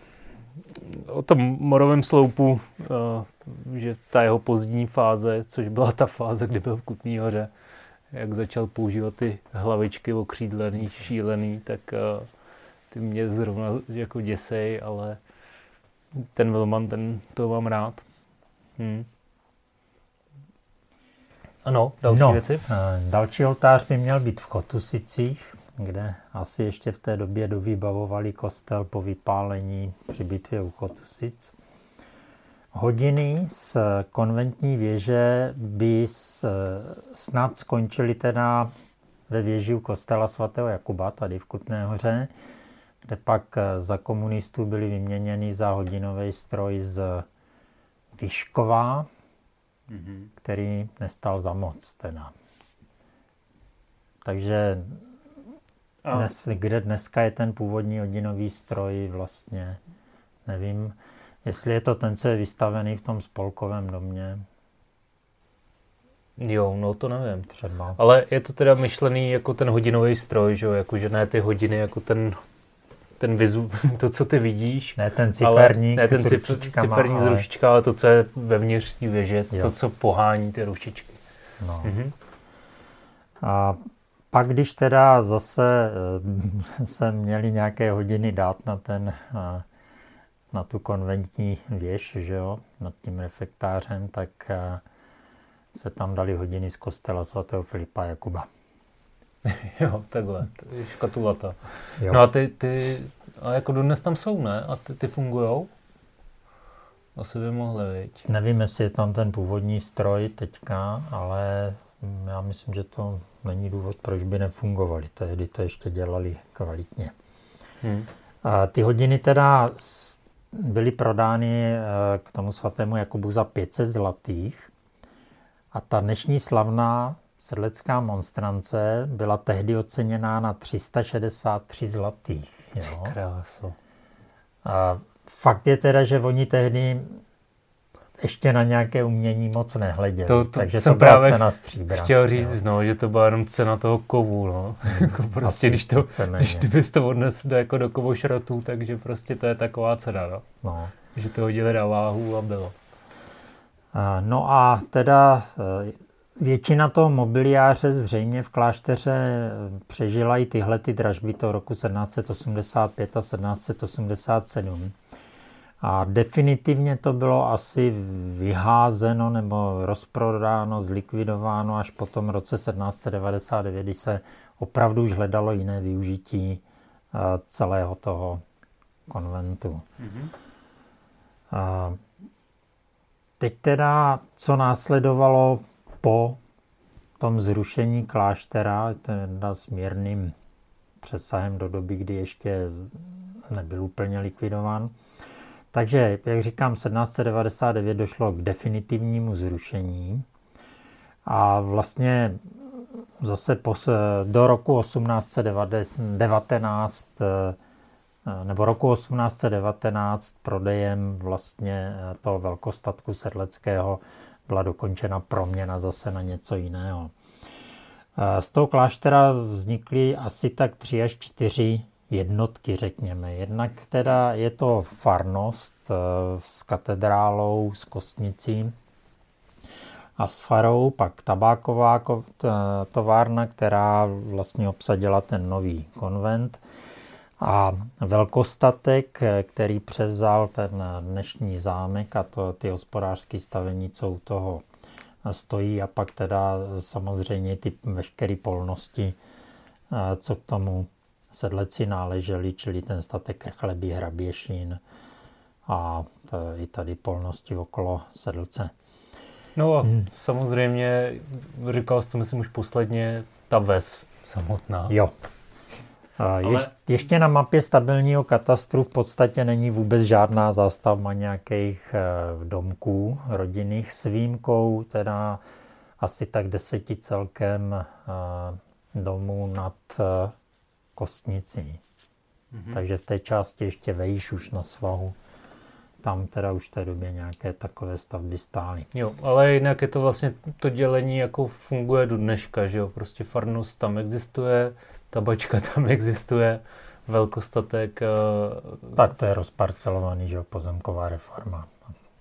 Speaker 1: o tom morovém sloupu, uh, že ta jeho pozdní fáze, což byla ta fáze, kdy byl v Kutný hoře, jak začal používat ty hlavičky okřídlený, šílený, tak ty mě zrovna jako děsej, ale ten Vilman, ten to mám rád. Hmm. Ano, další no, věci?
Speaker 2: Eh, další oltář by měl být v Chotusicích, kde asi ještě v té době dovybavovali kostel po vypálení při bitvě u Chotusic. Hodiny z konventní věže by snad skončily teda ve věži u kostela svatého Jakuba, tady v Kutné hoře, kde pak za komunistů byly vyměněny za hodinový stroj z Vyšková, mm-hmm. který nestal za moc teda. Takže dnes, kde dneska je ten původní hodinový stroj, vlastně nevím, jestli je to ten, co je vystavený v tom spolkovém domě.
Speaker 1: Jo, no to nevím. Třeba. Ale je to teda myšlený jako ten hodinový stroj, že jo? Jako, že ne ty hodiny, jako ten ten vizu, to, co ty vidíš.
Speaker 2: Ne ten ciferník
Speaker 1: ale, ne ten s ciferník ale... s ručička, ale to, co je vevnitř té věže, jo. to, co pohání ty ručičky. No. Mhm.
Speaker 2: A pak, když teda zase eh, se měli nějaké hodiny dát na ten, eh, na tu konventní věž, že jo, nad tím refektářem, tak eh, se tam dali hodiny z kostela svatého Filipa Jakuba.
Speaker 1: jo, takhle, škatulata. Jo. No a ty, ty, a jako dnes tam jsou, ne? A ty, ty fungujou? Asi by mohly, viď?
Speaker 2: Nevím, jestli je tam ten původní stroj teďka, ale já myslím, že to není důvod, proč by nefungovaly. Tehdy to ještě dělali kvalitně. Hmm. A ty hodiny teda byly prodány eh, k tomu svatému Jakubu za 500 zlatých a ta dnešní slavná sedlecká monstrance byla tehdy oceněná na 363 zlatých.
Speaker 1: Jo.
Speaker 2: A fakt je teda, že oni tehdy ještě na nějaké umění moc nehleděli. To, to takže to byla právě cena stříbra.
Speaker 1: chtěl říct, no, že to byla jenom cena toho kovu. No. jako prostě, Asi když, to, když ty bys to odnes do, jako do kovošrotů, takže prostě to je taková cena. No. No. Že to hodili na váhu a bylo.
Speaker 2: No a teda e, většina toho mobiliáře zřejmě v klášteře e, přežila i tyhle ty dražby toho roku 1785 a 1787. A definitivně to bylo asi vyházeno nebo rozprodáno, zlikvidováno až po tom roce 1799, kdy se opravdu už hledalo jiné využití eh, celého toho konventu. Mm-hmm. A teď teda, co následovalo po tom zrušení kláštera, teda mírným přesahem do doby, kdy ještě nebyl úplně likvidován, takže, jak říkám, 1799 došlo k definitivnímu zrušení a vlastně zase do roku 1819 nebo roku 1819 prodejem vlastně toho velkostatku sedleckého byla dokončena proměna zase na něco jiného. Z toho kláštera vznikly asi tak tři až čtyři jednotky, řekněme. Jednak teda je to farnost eh, s katedrálou, s kostnicí a s farou, pak tabáková továrna, která vlastně obsadila ten nový konvent a velkostatek, který převzal ten dnešní zámek a to, ty hospodářské stavení, co u toho stojí a pak teda samozřejmě ty veškeré polnosti, co k tomu sedleci náleželi, čili ten statek chleby, hraběšin a i tady polnosti okolo sedlce.
Speaker 1: No a hmm. samozřejmě, říkal jsi to myslím už posledně, ta ves samotná.
Speaker 2: Jo. Ale... Je, ještě na mapě stabilního katastru v podstatě není vůbec žádná zástavba nějakých eh, domků rodinných s výjimkou teda asi tak deseti celkem eh, domů nad eh, kostnicí. Mm-hmm. Takže v té části ještě vejš už na svahu. Tam teda už v té době nějaké takové stavby stály.
Speaker 1: Jo, ale jinak je to vlastně to dělení jako funguje do dneška, že jo? Prostě farnost tam existuje, tabačka tam existuje, velkostatek.
Speaker 2: Uh... Tak to je rozparcelovaný, že jo, pozemková reforma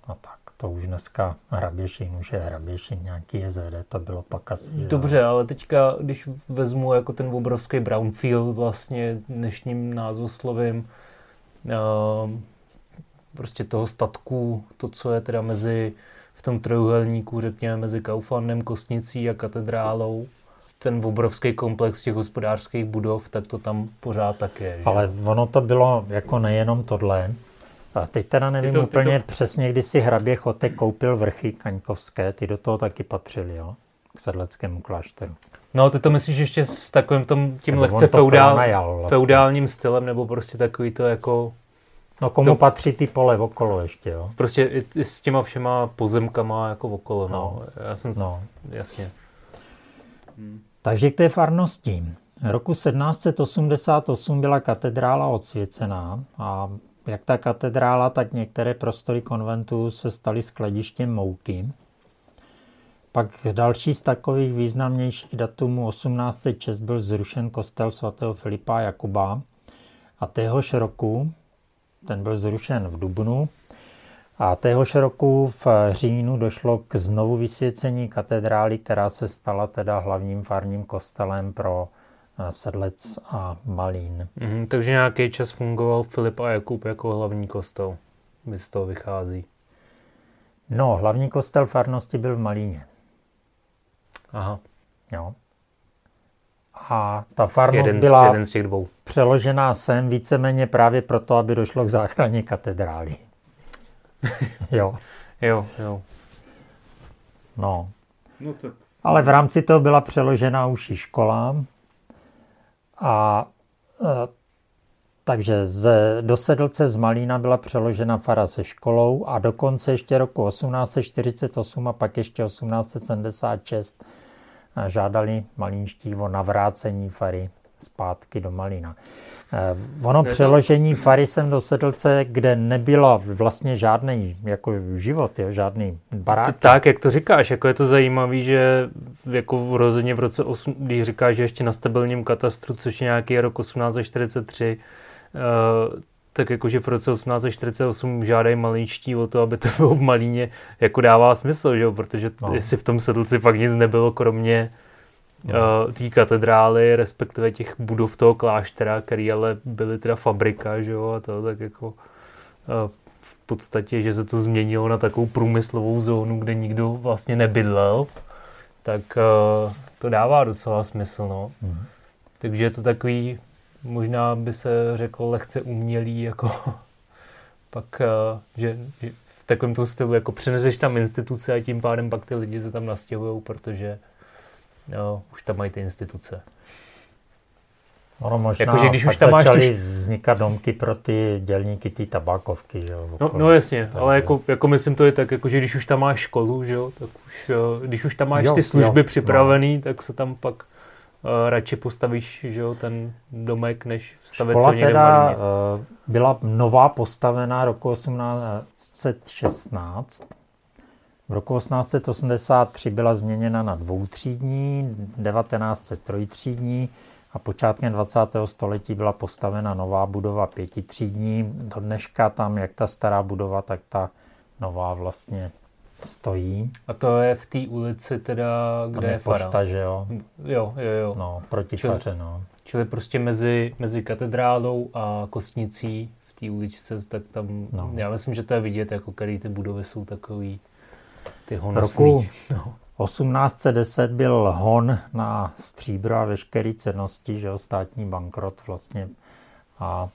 Speaker 2: a tak to už dneska hraběšin, už je hraběšin, nějaký JZD, to bylo pak asi.
Speaker 1: Dobře, ale teďka, když vezmu jako ten obrovský brownfield vlastně dnešním názvoslovím, uh, prostě toho statku, to, co je teda mezi v tom trojuhelníku, řekněme, mezi Kauflandem, Kostnicí a katedrálou, ten obrovský komplex těch hospodářských budov, tak to tam pořád tak je. Že?
Speaker 2: Ale ono to bylo jako nejenom tohle, a teď teda nevím ty to, úplně to... přesně, kdy si hrabě Chotek koupil vrchy Kaňkovské, ty do toho taky patřili, jo? K sedleckému klášteru.
Speaker 1: No, ty to myslíš ještě s takovým tom, tím nebo lehce feudál, vlastně. feudálním stylem, nebo prostě takový to jako...
Speaker 2: No komu to, patří ty pole okolo ještě, jo?
Speaker 1: Prostě i, i s těma všema pozemkama jako okolo, no. no. Já jsem, no. jasně.
Speaker 2: Hmm. Takže k té farnosti. Roku 1788 byla katedrála odsvěcená a jak ta katedrála, tak některé prostory konventu se staly skladištěm mouky. Pak další z takových významnějších datumů 1806 byl zrušen kostel svatého Filipa Jakuba a téhož roku, ten byl zrušen v Dubnu, a téhož roku v říjnu došlo k znovu vysvěcení katedrály, která se stala teda hlavním farním kostelem pro Sedlec a Malín.
Speaker 1: Mm, takže nějaký čas fungoval Filip a Jakub jako hlavní kostel. Mi z toho vychází.
Speaker 2: No, hlavní kostel farnosti byl v Malíně.
Speaker 1: Aha.
Speaker 2: Jo. A ta farnost jeden z, byla jeden z těch dvou. přeložená sem víceméně právě proto, aby došlo k záchraně katedrály. jo.
Speaker 1: Jo, jo.
Speaker 2: No. no tak. Ale v rámci toho byla přeložena už i škola, a e, takže z, do Sedlce z Malína byla přeložena fara se školou a dokonce ještě roku 1848 a pak ještě 1876 e, žádali malínští o navrácení fary zpátky do Malína. Eh, ono ne, přeložení fary jsem do Sedlce, kde nebylo vlastně žádný jako život, jo, žádný barák.
Speaker 1: Tak, jak to říkáš, jako je to zajímavé, že jako rozhodně v roce 8, když říkáš, že ještě na stabilním katastru, což je nějaký rok 1843, uh, eh, tak jakože v roce 1848 žádají malíčtí o to, aby to bylo v Malíně, jako dává smysl, že jo? protože no. jestli v tom sedlci fakt nic nebylo, kromě no. té katedrály, respektive těch budov toho kláštera, který ale byly teda fabrika, že jo, a to tak jako v podstatě, že se to změnilo na takovou průmyslovou zónu, kde nikdo vlastně nebydlel, tak to dává docela smysl, no. Mm. Takže je to takový, možná by se řekl lehce umělý, jako pak, že, že v takovém tom stylu, jako přineseš tam instituce a tím pádem pak ty lidi se tam nastěhují, protože jo, už tam mají ty instituce.
Speaker 2: Ono možná jako, že když už tam máš tuž... vznikat domky pro ty dělníky, ty tabákovky. Jo,
Speaker 1: no, no jasně, Takže... ale jako, jako myslím to je tak, jako, že když už tam máš školu, že jo, tak už, když už tam máš jo, ty služby jo, připravený, no. tak se tam pak uh, radši postavíš že jo, ten domek, než stavět
Speaker 2: Škola co teda uh, byla nová postavená roku 1816 v roku 1883 byla změněna na dvoutřídní, 1903 třídní a počátkem 20. století byla postavena nová budova pětitřídní. Do dneška tam, jak ta stará budova, tak ta nová vlastně stojí.
Speaker 1: A to je v té ulici teda, kde
Speaker 2: tam je,
Speaker 1: je fara?
Speaker 2: pošta, že jo?
Speaker 1: Jo, jo, jo.
Speaker 2: No, proti
Speaker 1: Čili-
Speaker 2: faře, no.
Speaker 1: Čili prostě mezi, mezi katedrálou a kostnicí v té uličce, tak tam,
Speaker 2: No.
Speaker 1: já myslím, že to je vidět, jako který ty budovy jsou takový ty honosný.
Speaker 2: roku
Speaker 1: No.
Speaker 2: 1810 byl hon na stříbro a veškeré cennosti, že jo, státní bankrot vlastně. A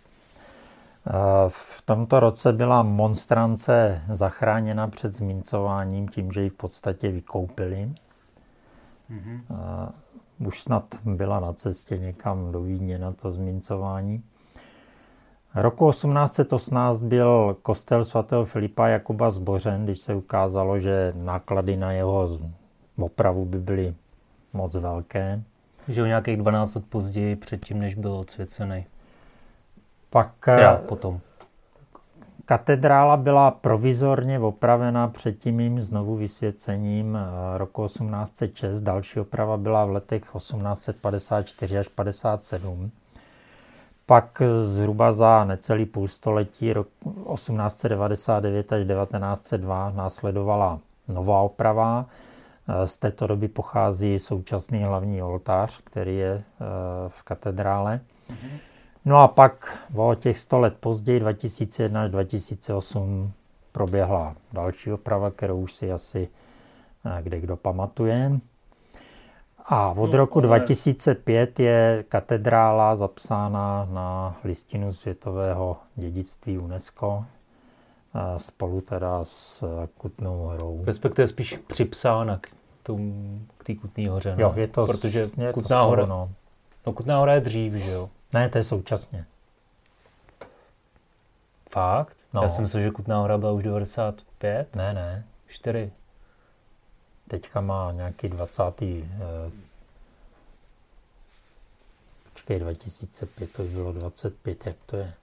Speaker 2: e, v tomto roce byla monstrance zachráněna před zmincováním tím, že ji v podstatě vykoupili.
Speaker 1: Mhm.
Speaker 2: E, Už snad byla na cestě někam do Vídně na to zmincování. Roku 1818 byl kostel svatého Filipa Jakuba zbořen, když se ukázalo, že náklady na jeho opravu by byly moc velké.
Speaker 1: Že o nějakých 12 let později, předtím, než byl odsvěcený.
Speaker 2: Pak
Speaker 1: Já
Speaker 2: eh,
Speaker 1: potom.
Speaker 2: katedrála byla provizorně opravena před tím mým znovu vysvěcením eh, roku 1806. Další oprava byla v letech 1854 až 57. Pak zhruba za necelý půlstoletí, rok 1899 až 1902, následovala nová oprava. Z této doby pochází současný hlavní oltář, který je eh, v katedrále. No a pak o těch 100 let později, 2001 až 2008, proběhla další oprava, kterou už si asi eh, kde kdo pamatuje. A od
Speaker 1: No,
Speaker 2: roku
Speaker 1: ale-
Speaker 2: 2005 je katedrála zapsána na listinu světového dědictví UNESCO eh, spolu teda s eh, Kutnou horou.
Speaker 1: Respektive spíš připsána k tomu, k té Kutné hoře. no.
Speaker 2: Jo, je to,
Speaker 1: Protože
Speaker 2: je to
Speaker 1: Kutná
Speaker 2: spolu,
Speaker 1: hora,
Speaker 2: no.
Speaker 1: no Kutná hora je dřív, že jo?
Speaker 2: Ne, to je současně.
Speaker 1: Fakt?
Speaker 2: No.
Speaker 1: Já jsem myslel, že Kutná hora byla už 95,
Speaker 2: Ne, ne.
Speaker 1: 4.
Speaker 2: Teďka má nějaký 20. Eh, počkej, 2005, to bylo 25, jak to je?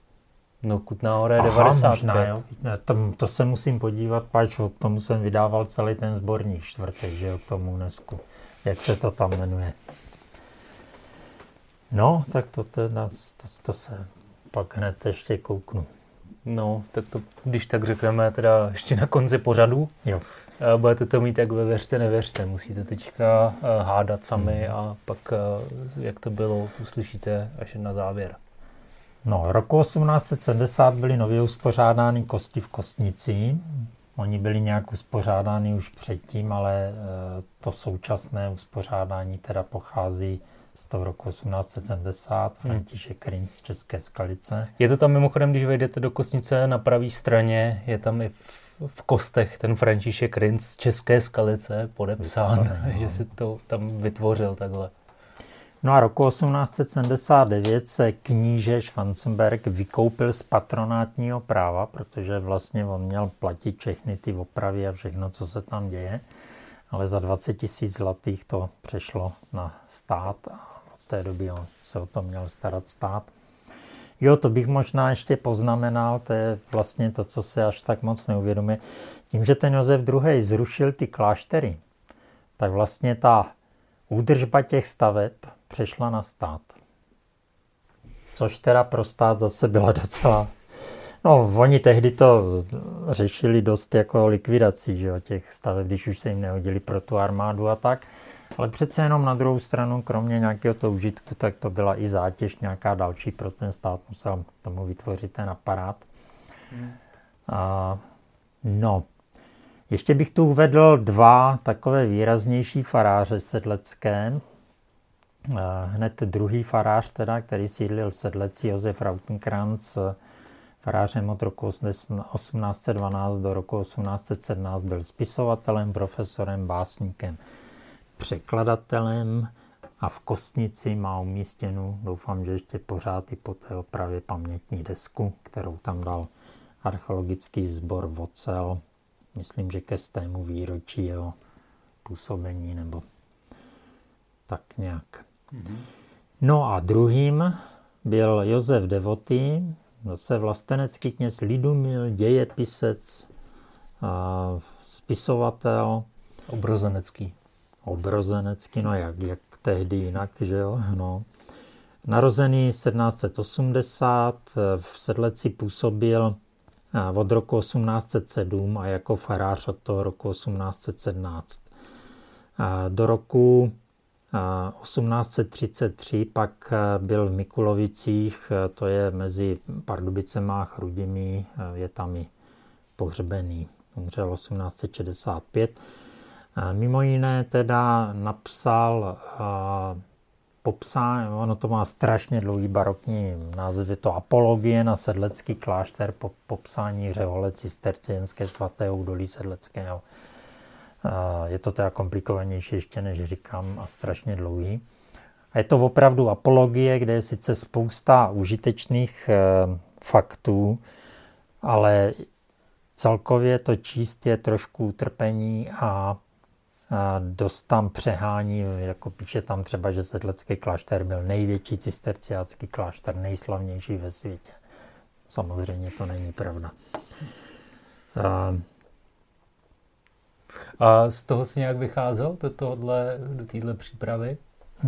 Speaker 1: No Kutná hora je
Speaker 2: Aha,
Speaker 1: 95.
Speaker 2: možná, jo. Ne, Tam, to se musím podívat, pač k tomu jsem vydával celý ten sborník čtvrtek, že jo, k tomu UNESCO. Jak se to tam jmenuje. No, tak to, teda, to, to se pak hned ještě kouknu.
Speaker 1: No, tak to, když tak řekneme teda ještě na konci pořadu.
Speaker 2: Jo.
Speaker 1: Eh, Budete to mít jak ve věřte, nevěřte. Musíte teďka eh, hádat sami
Speaker 2: Mhm.
Speaker 1: a pak, eh, jak to bylo, uslyšíte až na závěr.
Speaker 2: No, roku 1870 byly nově uspořádány kosti v Kostnici. Oni byli nějak uspořádány už předtím, ale to současné uspořádání teda pochází z toho roku 1870. František Rinc z České Skalice.
Speaker 1: Je to tam mimochodem, když vejdete do kostnice na pravé straně, je tam i v, v kostech ten František Rinc z České skalice podepsán,
Speaker 2: Vypsaný, no.
Speaker 1: že si to tam vytvořil takhle.
Speaker 2: No a roku 1879 se kníže Schwanzenberg vykoupil z patronátního práva, protože vlastně on měl platit všechny ty opravy a všechno, co se tam děje. Ale za 20 tisíc zlatých to přešlo na stát a od té doby on se o to měl starat stát. Jo, to bych možná ještě poznamenal, to je vlastně to, co se až tak moc neuvědomuje. Tím, že ten Josef II. zrušil ty kláštery, tak vlastně ta údržba těch staveb přešla na stát. Což teda pro stát zase byla docela... No, oni tehdy to řešili dost jako likvidací, že jo, těch staveb, když už se jim nehodili pro tu armádu a tak. Ale přece jenom na druhou stranu, kromě nějakého toho užitku, tak to byla i zátěž nějaká další pro ten stát. Musel tomu vytvořit ten aparát. A, no, ještě bych tu uvedl dva takové výraznější faráře sedlecké. Hned druhý farář, teda, který sídlil v Sedleci, Josef Rautenkranz, farářem od roku 1812 do roku 1817 byl spisovatelem, profesorem, básníkem, překladatelem a v Kostnici má umístěnu, doufám, že ještě pořád i po té opravě pamětní desku, kterou tam dal archeologický sbor Vocel, myslím, že ke stému výročí jeho působení nebo tak nějak. No a druhým byl Josef Devoty, zase vlastenecký kněz Lidumil, dějepisec, spisovatel,
Speaker 1: Obrozenecký.
Speaker 2: Obrozenecký, no jak, jak tehdy jinak, že jo, no. Narozený 1780, v Sedleci působil od roku 1807 a jako farář od toho roku 1817. Do roku 1833 pak byl v Mikulovicích, to je mezi Pardubicema a Chrudimi, je tam i pohřbený. Umřel 1865. Mimo jiné teda napsal popsání, ono to má strašně dlouhý barokní název, je to Apologie na sedlecký klášter po popsání řehole cistercienské svaté údolí sedleckého. Je to teda komplikovanější ještě, než říkám, a strašně dlouhý. A je to opravdu apologie, kde je sice spousta užitečných e, faktů, ale celkově to číst je trošku utrpení a dost tam přehání, jako píše tam třeba, že Sedlecký klášter byl největší cisterciácký klášter, nejslavnější ve světě. Samozřejmě to není pravda. A,
Speaker 1: a z toho si nějak vycházel do tohohle, do téhle přípravy?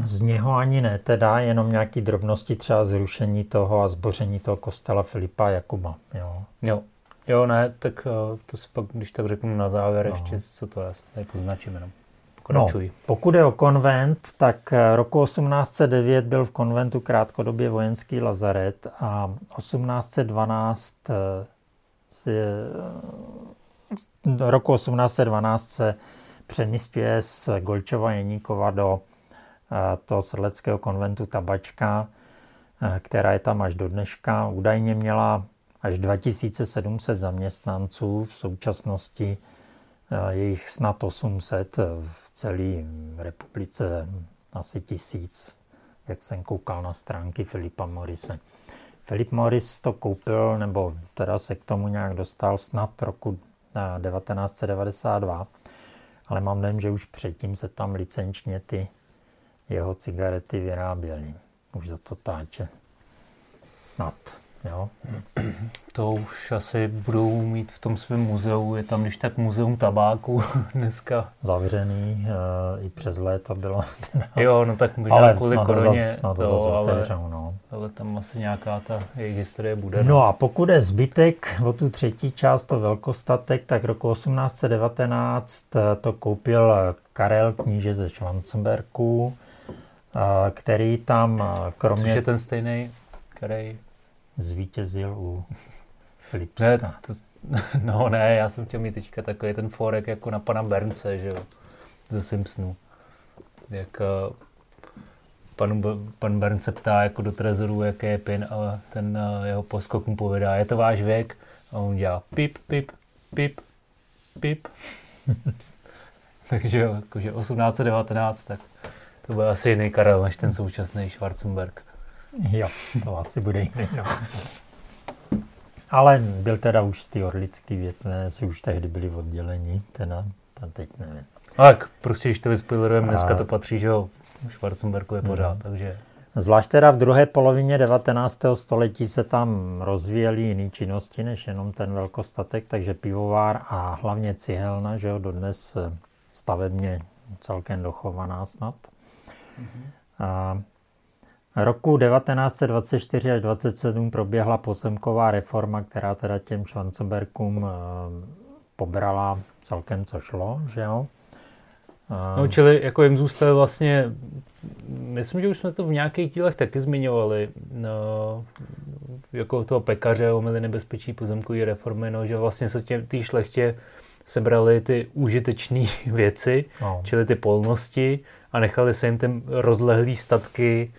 Speaker 2: Z něho ani ne, teda jenom nějaký drobnosti, třeba zrušení toho a zboření toho kostela Filipa Jakuba. Jo.
Speaker 1: jo. Jo, ne, tak eh, to si pak, když tak řeknu na závěr no. ještě, co to je, tady poznačím jenom.
Speaker 2: No, pokud je o konvent, tak eh, roku 1809 byl v konventu krátkodobě vojenský lazaret a 1812 se, roku 1812 se přemístuje z Golčova Jeníkova do eh, toho sedleckého konventu Tabačka, která je tam až do dneška. Údajně měla až 2700 zaměstnanců, v současnosti eh, je jich snad 800, v celé republice asi tisíc, jak jsem koukal na stránky Filipa Morise. Filip Morris to koupil, nebo teda se k tomu nějak dostal snad roku 1992, eh, ale mám dojem, že už předtím se tam licenčně ty jeho cigarety vyráběly. Už za to táče. Snad. Jo.
Speaker 1: To už asi budou mít v tom svém muzeu, je tam když tak muzeum tabáku dneska.
Speaker 2: Zavřený, e, i přes léto bylo.
Speaker 1: jo, no tak možná ale kvůli koroně,
Speaker 2: to, to ale, no.
Speaker 1: ale tam asi nějaká ta jejich historie bude.
Speaker 2: No, no a pokud je zbytek, o tu třetí část, to velkostatek, tak roku 1819 eh, to koupil Karel kníže ze Schwanzenberku, eh, který tam kromě... Což
Speaker 1: je ten stejný, který
Speaker 2: zvítězil u Lipska.
Speaker 1: Ne, to, to, no ne, já jsem chtěl mít teďka takový ten forek jako na pana Bernce, že jo, ze Simpsonu. Jak uh, pan, pan Bern se ptá jako do trezoru, jaký je pin a ten uh, jeho poskok mu povědá, je to váš věk? A on dělá pip, pip, pip, pip. Takže jakože 1819, tak to byl asi jiný Karel než ten současný Schwarzenberg.
Speaker 2: Jo, to asi bude jiný. No. Ale byl teda už z ty orlický větve, už tehdy byli oddělení, teda, a teď nevím.
Speaker 1: Tak, prostě, když to vyspoilerujeme, dneska to patří, že jo, Schwarzenbergu je pořád, mm. takže...
Speaker 2: Zvlášť teda v druhé polovině 19. století se tam rozvíjely jiné činnosti, než jenom ten velkostatek, takže pivovár a hlavně cihelna, že jo, dodnes stavebně celkem dochovaná snad. Mm-hmm. A Roku 1924 až 27 proběhla pozemková reforma, která teda těm Schwanzenbergům eh, pobrala celkem co šlo, že jo?
Speaker 1: Eh, no, čili jako jim zůstaly vlastně, myslím, že už jsme to v nějakých dílech taky zmiňovali, no, jako toho pekaře o nebezpečí pozemkové reformy, no, že vlastně se tě, tý šlechtě sebrali ty užitečné věci, no. čili ty polnosti a nechali se jim ty rozlehlý statky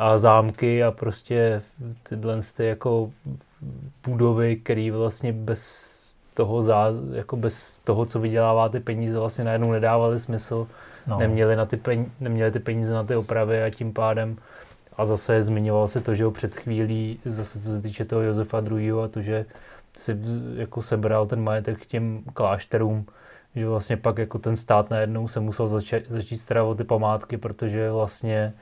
Speaker 1: a zámky a prostě tyhle ty jako budovy, které vlastně bez toho, zá, jako bez toho, co vydělává ty peníze, vlastně najednou nedávaly smysl. No. Neměli, na ty peníze, neměli ty peníze na ty opravy a tím pádem a zase zmiňoval se to, že ho před chvílí, zase co se týče toho Josefa II. a to, že si jako sebral ten majetek k těm klášterům, že vlastně pak jako ten stát najednou se musel začít, začít starat o ty památky, protože vlastně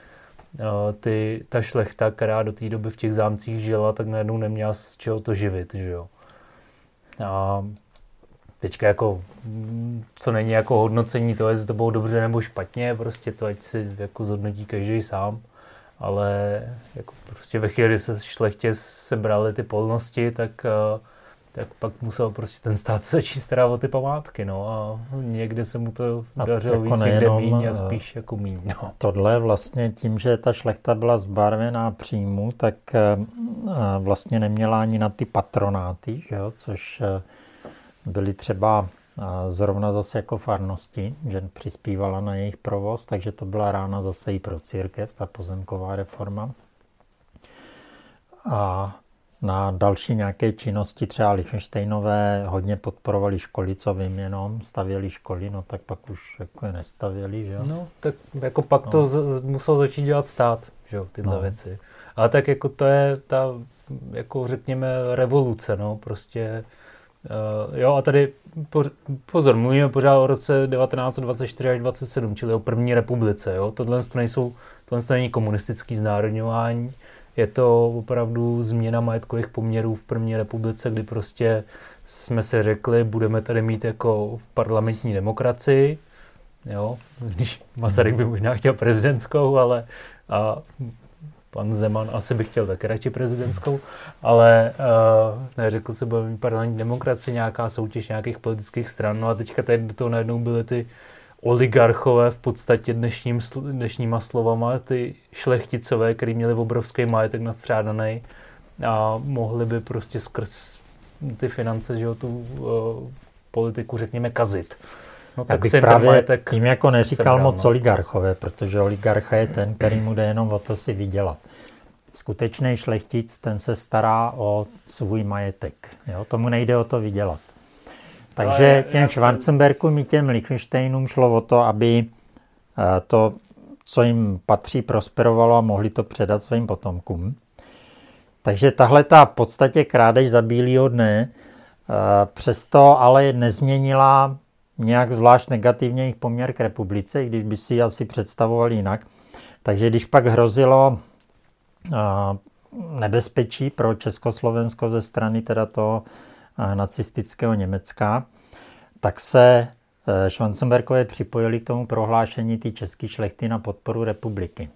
Speaker 1: ty, ta šlechta, která do té doby v těch zámcích žila, tak najednou neměla z čeho to živit, že jo. A teďka jako, mm, co není jako hodnocení to, jestli to bylo dobře nebo špatně, prostě to ať si jako zhodnotí každý sám, ale jako prostě ve chvíli, kdy se šlechtě sebrali ty polnosti, tak, uh, tak pak musel prostě ten stát se začít starat o ty památky, no a někde se mu to a dařilo jako víc, někde míň a spíš jako míň, no.
Speaker 2: Tohle vlastně tím, že ta šlechta byla zbarvená příjmu, tak vlastně neměla ani na ty patronáty, že jo, což byly třeba zrovna zase jako farnosti, že přispívala na jejich provoz, takže to byla rána zase i pro církev, ta pozemková reforma. A na další nějaké činnosti třeba Lichtensteinové hodně podporovali školy, co vím jenom, stavěli školy, no tak pak už jako je nestavěli, že jo?
Speaker 1: No, tak jako pak no. to z- musel začít dělat stát, že jo, tyhle no. věci. Ale tak jako to je ta, jako řekněme, revoluce, no, prostě Uh, jo, a tady pozor, mluvíme pořád o roce 1924 až 27, čili o první republice. Jo? Tohle to nejsou, tohle to není komunistický znárodňování, je to opravdu změna majetkových poměrů v první republice, kdy prostě jsme si řekli, budeme tady mít jako parlamentní demokracii, jo, když Masaryk by možná chtěl prezidentskou, ale a pan Zeman asi by chtěl také radši prezidentskou, ale uh, neřekl se, bude mít parlamentní demokracie, nějaká soutěž nějakých politických stran, no a teďka tady do toho najednou byly ty oligarchové v podstatě dnešním, dnešníma slovama, ty šlechticové, kteří měli obrovský majetek nastřádaný a mohli by prostě skrz ty finance, že jo, tu uh, politiku, řekněme, kazit.
Speaker 2: No, tak bych právě majetek tím jako neříkal moc no. oligarchové, protože oligarcha je ten, který mu jde jenom o to si vydělat. Skutečný šlechtic, ten se stará o svůj majetek. Jo? Tomu nejde o to vydělat. Takže těm Schwarzenbergům i těm Liechtensteinům šlo o to, aby eh, to, co jim patří, prosperovalo a mohli to předat svým potomkům. Takže tahle ta v podstatě krádež za bílého dne eh, přesto ale nezměnila nějak zvlášť negativně jejich poměr k republice, když by si asi představovali jinak. Takže když pak hrozilo nebezpečí pro Československo ze strany teda toho nacistického Německa, tak se e, Schwanzenbergové připojili k tomu prohlášení ty české šlechty na podporu republiky.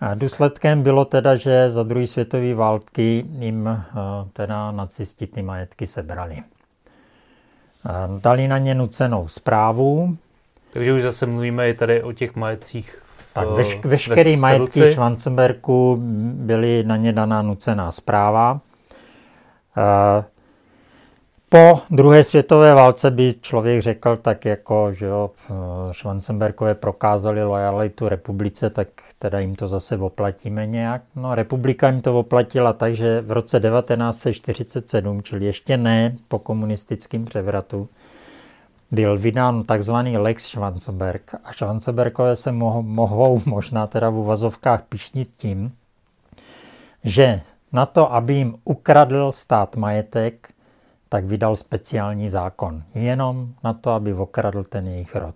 Speaker 2: A důsledkem bylo teda, že za druhé světové války jim e, teda nacisti ty majetky sebrali. Dali na ně nucenou zprávu.
Speaker 1: Takže už zase mluvíme i tady o těch majetcích.
Speaker 2: Tak veš, veškerý majetky Schwanzenberku byly na ně daná nucená zpráva. Po druhé světové válce by člověk řekl tak jako, že jo, Schwanzenberkové prokázali lojalitu republice, tak teda jim to zase oplatíme nějak. No, republika jim to oplatila tak, že v roce 1947, čili ještě ne po komunistickém převratu, byl vydán takzvaný Lex Schwanzenberg. A Schwanzenbergové se mohou, mohou možná teda v uvazovkách pišnit tím, že na to, aby jim ukradl stát majetek, tak vydal speciální zákon. Jenom na to, aby okradl ten jejich rod.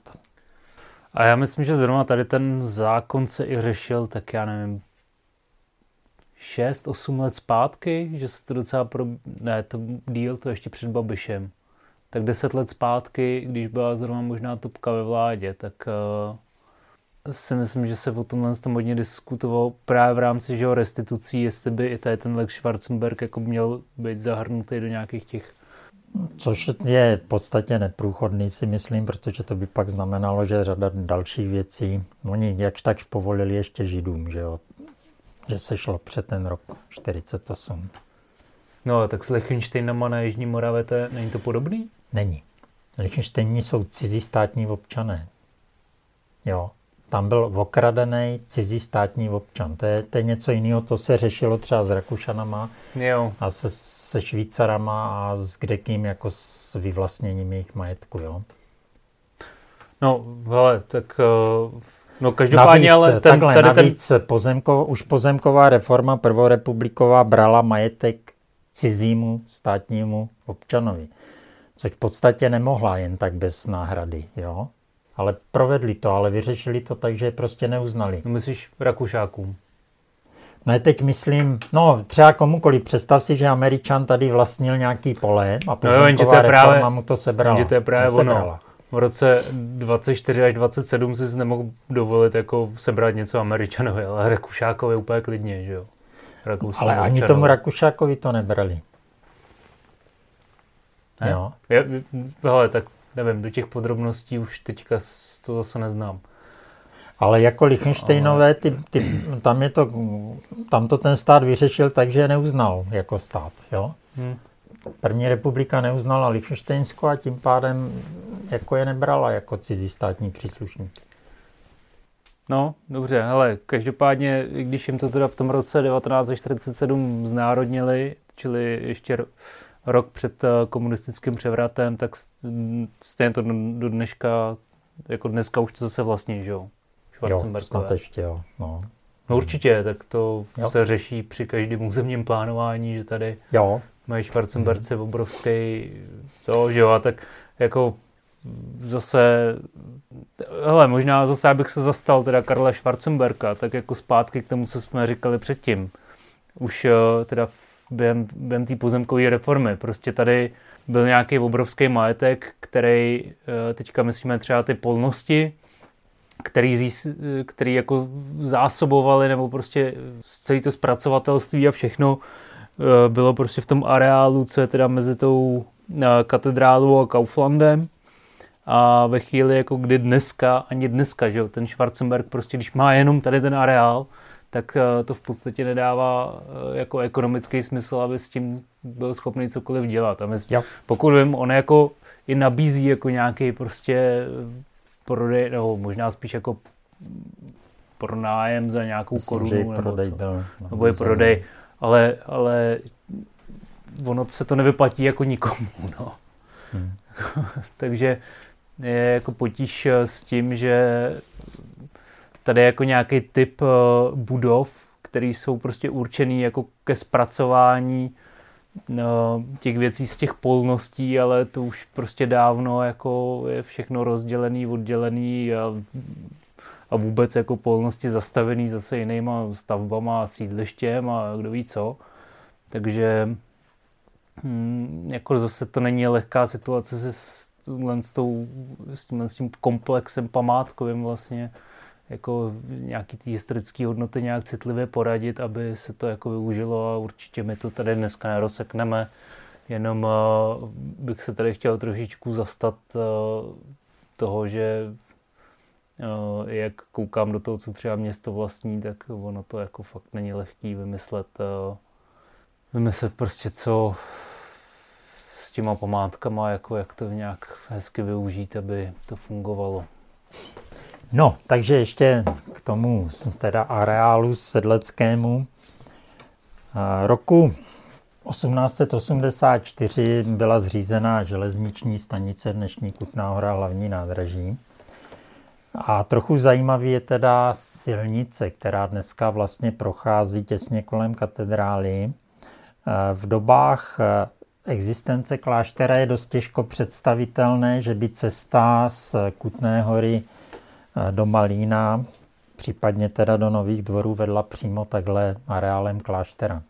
Speaker 1: A já myslím, že zrovna tady ten zákon se i řešil, tak já nevím, 6-8 let zpátky, že se to docela pro... Ne, to díl to ještě před Babišem. Tak 10 let zpátky, když byla zrovna možná topka ve vládě, tak uh, si myslím, že se o tomhle tom hodně diskutovalo právě v rámci že restitucí, jestli by i tady ten Lex Schwarzenberg jako měl být zahrnutý do nějakých těch
Speaker 2: Což je v podstatě neprůchodný, si myslím, protože to by pak znamenalo, že řada dalších věcí, oni jakž tak povolili ještě židům, že jo, že se šlo před ten rok 48.
Speaker 1: No, tak s Lichtensteinama na Jižní Moravě, to je, není to podobný?
Speaker 2: Není. Lichtensteini jsou cizí státní občané. Jo, tam byl okradený cizí státní občan. To je, to je něco jiného, to se řešilo třeba s Rakušanama
Speaker 1: jo.
Speaker 2: a se se Švýcarama a s kdekým jako s vyvlastněním jejich majetku, jo?
Speaker 1: No, hele, tak uh, no každopádně, navíc, ale
Speaker 2: ten, takhle, tady navíc ten... pozemko, už pozemková reforma prvorepubliková brala majetek cizímu státnímu občanovi, což v podstatě nemohla jen tak bez náhrady, jo? Ale provedli to, ale vyřešili to tak, že je prostě neuznali.
Speaker 1: No myslíš Rakušákům?
Speaker 2: Ne, teď myslím, no třeba komukoliv, představ si, že Američan tady vlastnil nějaký pole a pozemková no reforma právě, mu to sebrala.
Speaker 1: Že to je právě ono. v roce 24 až 27 si nemohl dovolit jako sebrat něco Američanovi, ale Rakušákovi úplně klidně, že jo.
Speaker 2: ale ani tomu Rakušákovi to nebrali.
Speaker 1: Ne? Jo. Je, hele, tak nevím, do těch podrobností už teďka to zase neznám.
Speaker 2: Ale jako Lichtensteinové, ale... ty, ty, tam, je to, tam to ten stát vyřešil tak, že je neuznal jako stát. Jo? Hmm. První republika neuznala Lichtensteinsko a tím pádem jako je nebrala jako cizí státní příslušník.
Speaker 1: No, dobře, hele, každopádně, když jim to teda v tom roce 1947 znárodnili, čili ještě rok před eh, komunistickým převratem, tak stejně to do dneška, jako dneska už to zase vlastně, že jo?
Speaker 2: Jo, snad ještě, jo. No.
Speaker 1: no určitě, tak to jo. se řeší při každém územním plánování, že tady
Speaker 2: jo.
Speaker 1: mají Schwarzenbergce hmm. obrovský, to, že jo, a tak jako zase, hele, možná zase abych se zastal teda Karla Schwarzenberka, tak jako zpátky k tomu, co jsme říkali předtím. Už eh, teda během, během té pozemkové reformy. Prostě tady byl nějaký obrovský majetek, který eh, teďka myslíme třeba ty polnosti, který, zís, který jako zásobovali nebo prostě celé to zpracovatelství a všechno eh, bylo prostě v tom areálu, co je teda mezi tou eh, katedrálou a Kauflandem. A ve chvíli, jako kdy dneska, ani dneska, že jo, ten Schwarzenberg prostě, když má jenom tady ten areál, tak eh, to v podstatě nedává jako ekonomický smysl, aby s tím byl schopný cokoliv dělat. A my, pokud vím, on jako i nabízí jako nějaký prostě prodej, nebo možná spíš jako pronájem za nějakou Myslím, korunu. Nebo,
Speaker 2: prodej byl,
Speaker 1: nebo je prodej, ale, ale ono se to nevyplatí jako nikomu. No. Hmm. Takže je jako potíž s tím, že tady je jako nějaký typ eh, budov, které jsou prostě určený jako ke zpracování no, těch věcí z těch polností, ale to už prostě dávno jako je všechno rozdělený, oddělený a, a vůbec jako polnosti zastavený zase jinýma stavbama a sídlištěm a kdo ví co. Takže hm, jako zase to není lehká situace se s, s, tou, s, tímhle, s tím komplexem památkovým vlastně jako nějaký ty historické hodnoty nějak citlivě poradit, aby se to jako využilo a určitě my to tady dneska nerosekneme. Jenom uh, bych se tady chtěl trošičku zastat uh, toho, že uh, jak koukám do toho, co třeba město vlastní, tak ono to jako fakt není lehký vymyslet, vymyslet prostě co s těma památkama, jako jak to nějak hezky využít, aby to fungovalo.
Speaker 2: No, takže ještě k tomu teda areálu sedleckému. Roku 1884 byla zřízena železniční stanice dnešní Kutná hora hlavní nádraží. A trochu zajímavý je teda silnice, která dneska vlastně prochází těsně kolem katedrály. V dobách existence kláštera je dost těžko představitelné, že by cesta z Kutné hory do Malína, případně teda do Nových dvorů vedla přímo takhle areálem kláštera.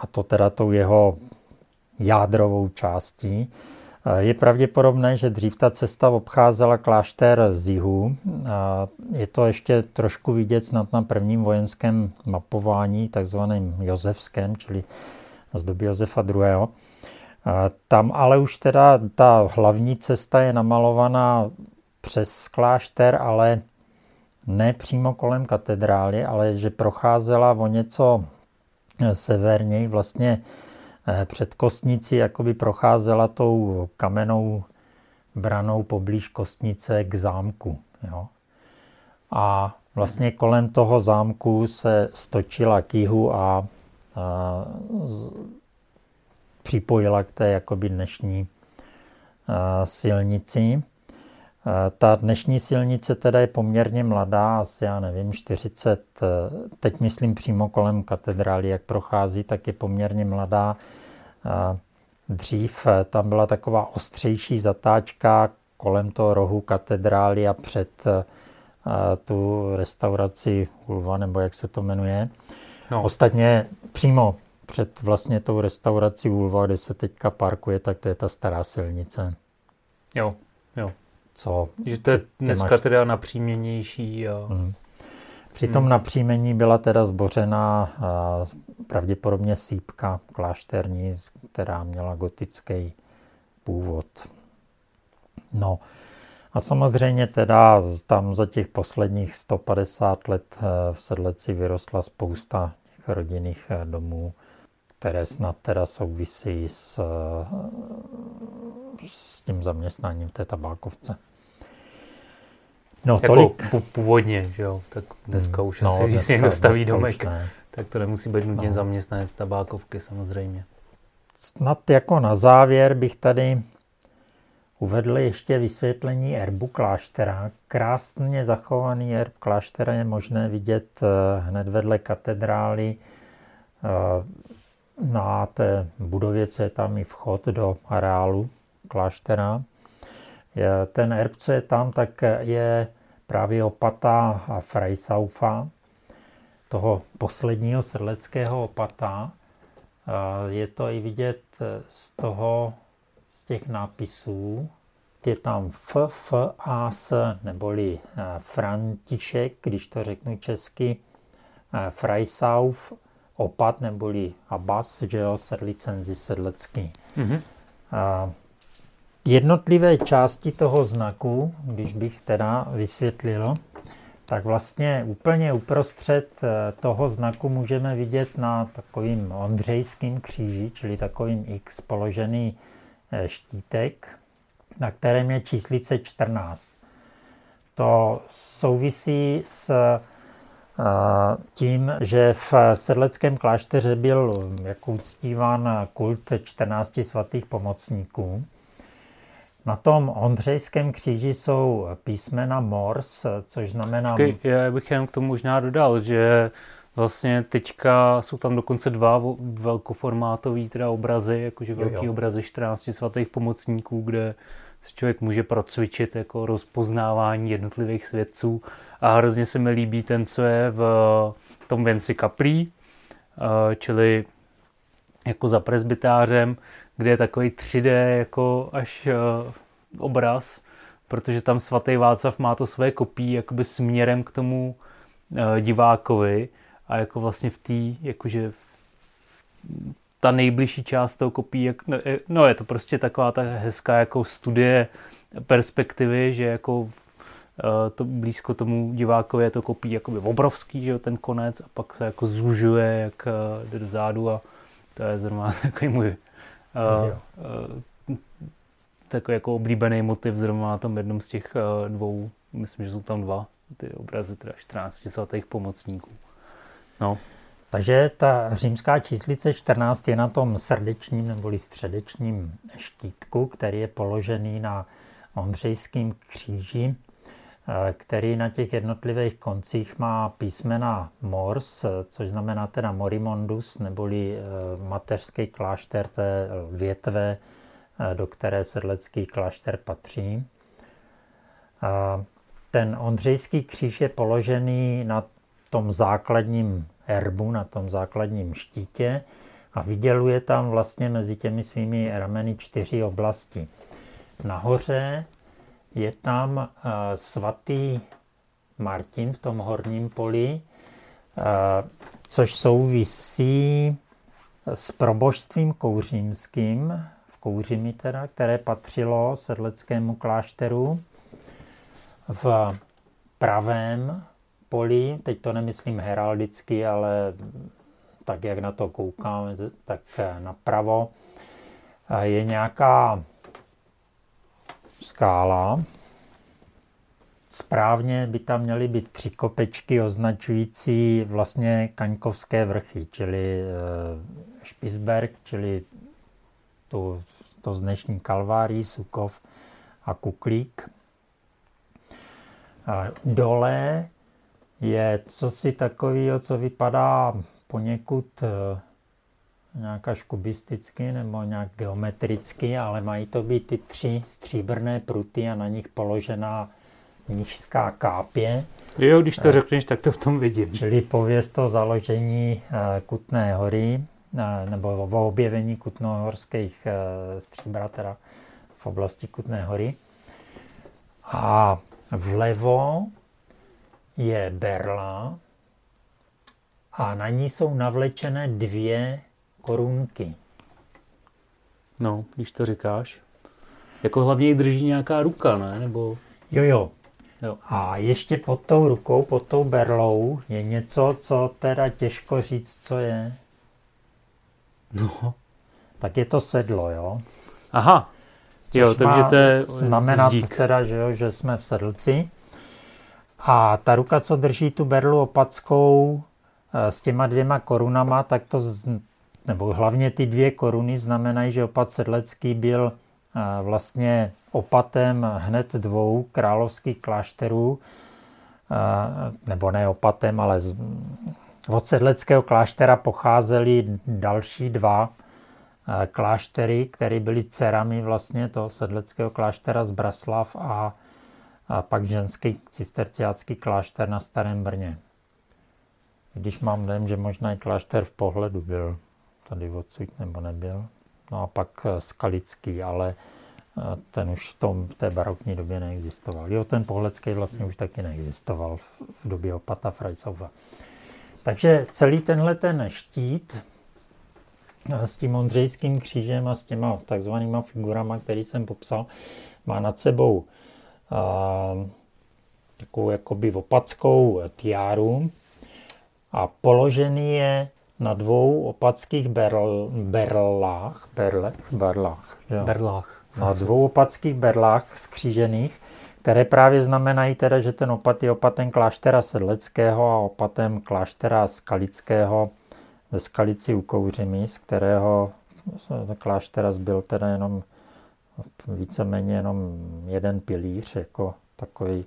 Speaker 2: A to teda tou jeho jádrovou částí. Je pravděpodobné, že dřív ta cesta obcházela klášter z jihu. Je to ještě trošku vidět snad na prvním vojenském mapování, takzvaném Josefském, čili z doby Josefa II. Tam ale už teda ta hlavní cesta je namalovaná přes klášter, ale ne přímo kolem katedrály, ale že procházela o něco eh, severněji, vlastně eh, před kostnici, jakoby procházela tou kamenou branou poblíž kostnice k zámku. Jo. A vlastně kolem toho zámku se stočila k jihu a, a z, připojila k té jakoby dnešní a, silnici. Ta dnešní silnice teda je poměrně mladá, asi já nevím, 40, eh, teď myslím přímo kolem katedrály, jak prochází, tak je poměrně mladá. Dřív eh, tam byla taková ostřejší zatáčka kolem toho rohu katedrály a před eh, tu restauraci Ulva, nebo jak se to jmenuje. No. Ostatně přímo před vlastně tou restaurací Ulva, kde se teďka parkuje, tak to je ta stará silnice.
Speaker 1: Jo.
Speaker 2: Co
Speaker 1: že to je dneska máš... teda napříměnější. A... Hmm.
Speaker 2: Při tom hmm. napříjmení byla teda zbořena pravděpodobně sípka klášterní, která měla gotický původ. No a samozřejmě teda tam za těch posledních 150 let e, v Sedleci vyrostla spousta těch rodinných e, domů, které snad teda souvisí s, s tím zaměstnáním té tabákovce.
Speaker 1: No, jako tolik. původně, že jo, tak dneska hmm. už no, asi, když si někdo staví domek, tak to nemusí být nutně no. zaměstnanec tabákovky samozřejmě.
Speaker 2: Snad jako na závěr bych tady uvedl ještě vysvětlení erbu kláštera. Krásně zachovaný erb kláštera je možné vidět eh, hned vedle katedrály eh, na té budově, co je tam i vchod do areálu kláštera. Ten erb, co je tam, tak je právě opata Freisaufa, toho posledního srleckého opata. Je to i vidět z toho, z těch nápisů. Je tam F, F, A, S, neboli František, když to řeknu česky, Freisauf, opat, neboli Abbas, že jo, sedlicenzi sedlecký. Mm-hmm. Jednotlivé části toho znaku, když bych teda vysvětlil, tak vlastně úplně uprostřed eh, toho znaku můžeme vidět na takovým ondřejským kříži, čili takovým X položený eh, štítek, na kterém je číslice 14. To souvisí s tím, že v sedleckém klášteře byl jako uctíván kult 14 svatých pomocníků. Na tom Ondřejském kříži jsou písmena Morse, což znamená...
Speaker 1: Počkej, já bych jen k tomu možná dodal, že vlastně teďka jsou tam dokonce dva velkoformátový teda obrazy, jakože velký jo, jo. obrazy 14 svatých pomocníků, kde si člověk může procvičit jako rozpoznávání jednotlivých svědců a hrozně se mi líbí ten, co je v tom věnci kaplí, eh, čili jako za presbytářem, kde je takový 3D jako až uh, obraz, protože tam svatý Václav má to své kopí jakoby směrem k tomu uh, divákovi a jako vlastně v té, jakože ta nejbližší část toho kopí, jak, no, no je to prostě taková ta hezká jako studie perspektivy, že jako uh, to blízko tomu divákovi je to kopí jakoby obrovský, že jo, ten konec a pak se jako zužuje, jak uh, jde dozadu a to je zrovna takový můj Uh, uh, takový jako oblíbený motiv zrovna na tom jednom z těch uh, dvou, myslím, že jsou tam dva, ty obrazy teda 14 svatých pomocníků. No.
Speaker 2: Takže ta římská číslice 14 je na tom srdečním neboli středečním štítku, který je položený na Ondřejském kříži, který na těch jednotlivých koncích má písmena Mors, což znamená teda Morimondus, neboli mateřský klášter té větve, do které sedlecký klášter patří. Ten Ondřejský kříž je položený na tom základním erbu, na tom základním štítě a vyděluje tam vlastně mezi těmi svými rameny čtyři oblasti. Nahoře je tam uh, svatý Martin v tom horním poli, uh, což souvisí s probožstvím kouřímským, v Kouřimi teda, které patřilo sedleckému klášteru. V pravém poli, teď to nemyslím heraldicky, ale tak, jak na to koukám, tak napravo, je nějaká skála. Správně by tam měly být tři kopečky označující vlastně Kaňkovské vrchy, čili Špisberg, eh, čili to, to z dnešní Kalvárí, Sukov a Kuklík. Dole je cosi takového, co vypadá poněkud eh, nějaká škubisticky nebo nějak geometricky, ale mají to být ty tři stříbrné pruty a na nich položená nížská kápě.
Speaker 1: Jo, když to řekneš, tak to v tom vidím.
Speaker 2: Čili pověst o založení eh, Kutné hory, eh, nebo o objevení kutnohorských stříbra, teda v oblasti Kutné hory. A vlevo je berla a na ní jsou navlečené dvě korunky.
Speaker 1: No, když to říkáš. Jako hlavně ji drží nějaká ruka, ne? Nebo...
Speaker 2: Jo, jo.
Speaker 1: Jo.
Speaker 2: A ještě pod tou rukou, pod tou berlou je něco, co teda těžko říct, co je.
Speaker 1: No.
Speaker 2: Tak je to sedlo, jo.
Speaker 1: Aha. Jo,
Speaker 2: Což
Speaker 1: takže
Speaker 2: má
Speaker 1: to je
Speaker 2: znamenat
Speaker 1: zdík.
Speaker 2: teda, že, jo, že jsme v sedlci. A ta ruka, co drží tu berlu opackou eh, s těma dvěma korunama, tak to, nebo hlavně ty dvě koruny znamenají, že opat sedlecký byl eh, vlastně opatem hned dvou královských klášterů, eh, nebo ne opatem, ale z, od sedleckého kláštera pocházely další dva kláštery, které byly dcerami vlastně toho sedleckého kláštera z Braslav a, a pak ženský cisterciácký klášter na Starém Brně. Když mám dojem, že možná i klášter v pohledu byl tady odsud nebo nebyl. No a pak eh, skalický, ale eh, ten už v, tom, v té barokní době neexistoval. Jo, ten pohledský vlastně už taky neexistoval v, době opata Freisaufa. Takže celý tenhle ten štít a s tím Ondřejským křížem a s těma takzvanýma figurama, který jsem popsal, má nad sebou takovou jakoby opackou tiáru a položený je na dvou opackých berl, berlách, berle, berlách, jo.
Speaker 1: Berlách.
Speaker 2: na dvou opackých berlách skřížených, které právě znamenají teda, že ten opat je opatem kláštera Sedleckého a opatem kláštera Skalického ve Skalici u Kouřimy, z kterého kláštera zbyl teda jenom víceméně jenom jeden pilíř, jako takový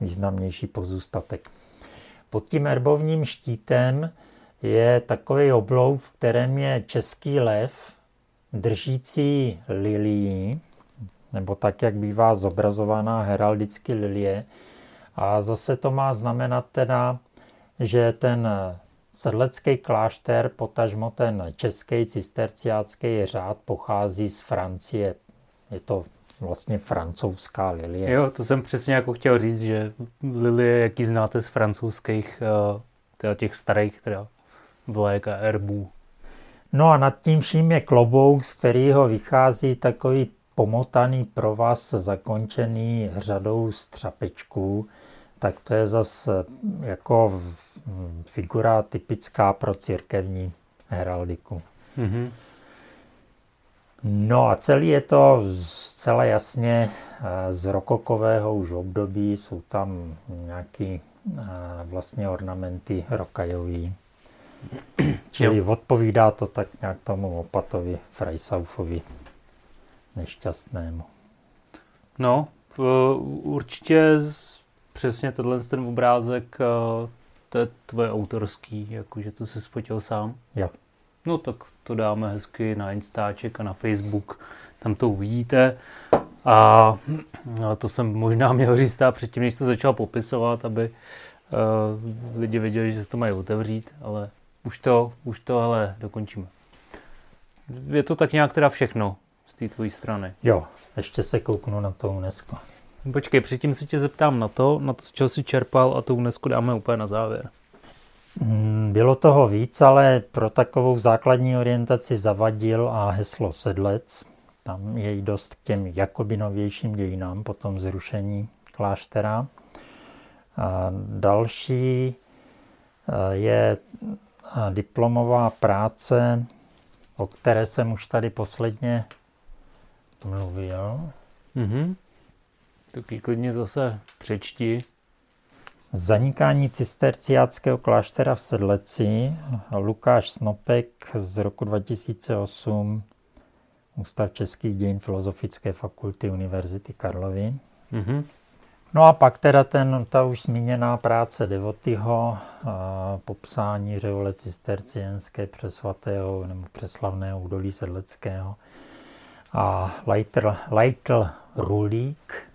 Speaker 2: významnější pozůstatek. Pod tím erbovním štítem je takový oblouk, v kterém je český lev držící lilii, nebo tak, jak bývá zobrazovaná heraldicky lilie. A zase to má znamenat teda, že ten sedlecký klášter, potažmo ten český cisterciácký řád pochází z Francie. Je to vlastně francouzská lilie.
Speaker 1: Jo, to jsem přesně jako chtěl říct, že lilie, jaký znáte z francouzských, eh, teda těch starých teda vlek a erbů.
Speaker 2: No a nad tím vším je klobouk, z kterého vychází takový pomotaný provaz zakončený řadou střapečků, tak to je zase jako mm, figura typická pro církevní heraldiku.
Speaker 1: Mhm.
Speaker 2: No a celý je to zcela jasně eh, z rokokového už období, jsou tam nějaký eh, vlastně ornamenty rokajový. Čili odpovídá to tak nějak tomu opatovi Freisaufovi nešťastnému.
Speaker 1: No, p- určitě přesně tenhle ten obrázek, eh, to je tvoje autorský, jakože to jsi spotil sám.
Speaker 2: Jo.
Speaker 1: No tak to dáme hezky na Instaček a na Facebook, tam to uvidíte. A to jsem možná měl říct a předtím, než to začal popisovat, aby uh, lidi věděli, že se to mají otevřít, ale už to, už to ale dokončíme. Je to tak nějak teda všechno z té tvojí strany.
Speaker 2: Jo, ještě se kouknu na to UNESCO.
Speaker 1: Počkej, předtím se tě zeptám na to, na to, z čeho jsi čerpal a to UNESCO dáme úplně na závěr.
Speaker 2: Mm, Bylo toho víc, ale pro takovou základní orientaci zavadil a heslo Sedlec. Tam je dost k těm jakoby novějším dějinám po tom zrušení kláštera. A další eh, je eh, diplomová práce, o které jsem už tady posledně mluvil.
Speaker 1: Mhm. Tak ji klidně zase přečti.
Speaker 2: Zanikání cisterciáckého kláštera v Sedleci, Lukáš Snopek z roku 2008, Ústav českých dějin Filozofické fakulty Univerzity Karlovy.
Speaker 1: Mhm.
Speaker 2: No a pak teda ten, ta už zmíněná práce Devotyho, popsání řeole cistercienské přesvatého nebo přeslavného údolí sedleckého a Leitl, Leitl Rulík,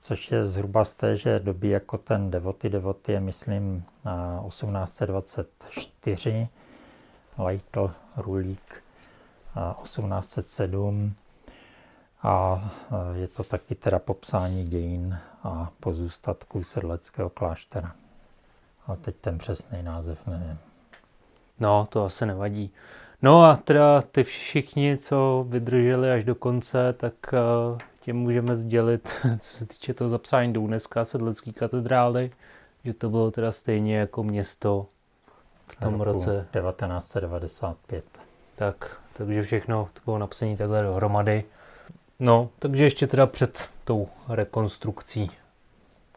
Speaker 2: což je zhruba z téže doby jako ten Devoty. Devoty je, myslím, a, 1824, Leitl Rulík a, 1807. A je to taky teda popsání dějin a pozůstatků sedleckého kláštera. A teď ten přesný název nevím.
Speaker 1: No, to asi nevadí. No a teda ty všichni, co vydrželi až do konce, tak uh, těm můžeme sdělit, co se týče toho zapsání do UNESCO sedlecké katedrály, že to bylo teda stejně jako město v tom roce
Speaker 2: 1995.
Speaker 1: Tak, takže všechno to bylo napsané takhle dohromady. No, takže ještě teda před tou rekonstrukcí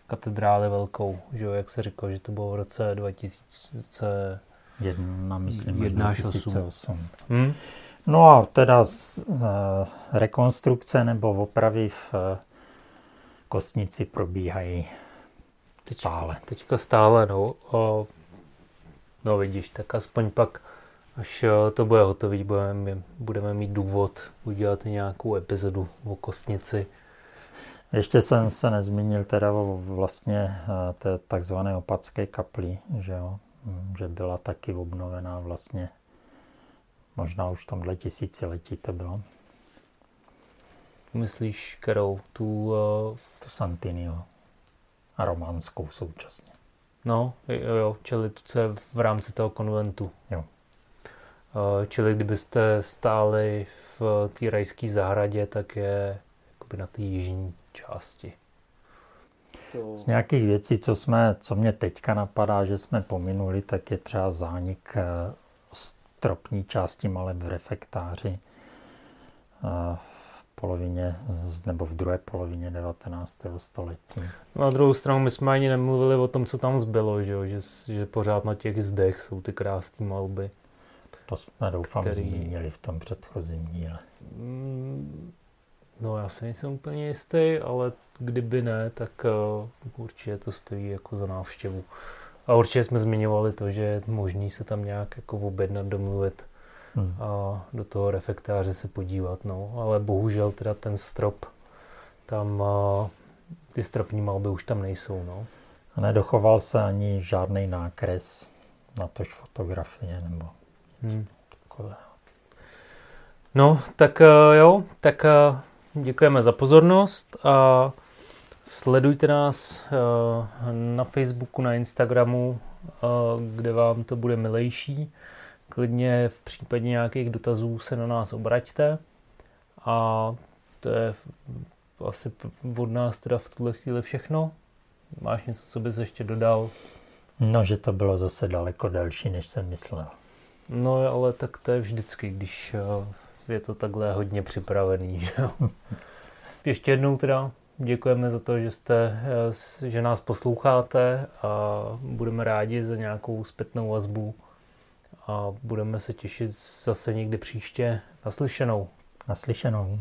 Speaker 1: katedrály velkou, že jo, jak se říkalo, že to bylo v roce 2000
Speaker 2: Jedna, myslím, 1 až 2008.
Speaker 1: Hmm?
Speaker 2: No a teda uh, rekonstrukce nebo opravy v uh, kostnici probíhají stále.
Speaker 1: Teďka, teďka stále, no. O, no vidíš, tak aspoň pak, až eh, to bude hotový, budeme, budeme mít důvod udělat nějakou epizodu o kostnici.
Speaker 2: Ještě jsem se nezmínil teda o vlastně té takzvané opatské kapli, že jo, že byla taky obnovená vlastně možná už v tomhle tisíciletí to bylo.
Speaker 1: Myslíš, kterou? Tu, uh...
Speaker 2: tu Santinio a románskou současně.
Speaker 1: No, jo, jo, čili to, co je v rámci toho konventu.
Speaker 2: Jo.
Speaker 1: Uh, čili kdybyste stáli v té rajské zahradě, tak je jakoby na té jižní části.
Speaker 2: To... Z nějakých věcí, co, jsme, co mě teďka napadá, že jsme pominuli, tak je třeba zánik eh, stropní části malé v refektáři eh, v polovině nebo v druhé polovině 19. století.
Speaker 1: Na druhou stranu my jsme ani nemluvili o tom, co tam zbylo, že, že, že pořád na těch zdech jsou ty krásné malby.
Speaker 2: To jsme doufám který... zmínili v tom předchozím díle.
Speaker 1: Mm, no já si nejsem úplně jistý, ale kdyby ne, tak uh, určitě to stojí jako za návštěvu. A určitě jsme zmiňovali to, že je možný se tam nějak jako objednat, domluvit hmm. a do toho refektáře se podívat. No. Ale bohužel teda ten strop, tam uh, ty stropní malby už tam nejsou. No.
Speaker 2: A nedochoval se ani žádný nákres, na tož fotografie nebo hmm.
Speaker 1: No, tak uh, jo, tak uh, děkujeme za pozornost a Sledujte nás eh, na Facebooku, na Instagramu, eh, kde vám to bude milejší. Klidně v případě nějakých dotazů se na nás obraťte. A to je asi od nás teda v tuhle chvíli všechno. Máš něco, co bys ještě dodal?
Speaker 2: No, že to bylo zase daleko delší, než jsem myslel.
Speaker 1: No, ale tak to je vždycky, když eh, je to takhle hodně připravený. Že, ještě jednou teda Děkujeme za to, že, jste, eh, že nás posloucháte a budeme rádi za nějakou zpětnou vazbu a budeme se těšit zase někdy příště naslyšenou.
Speaker 2: Naslyšenou.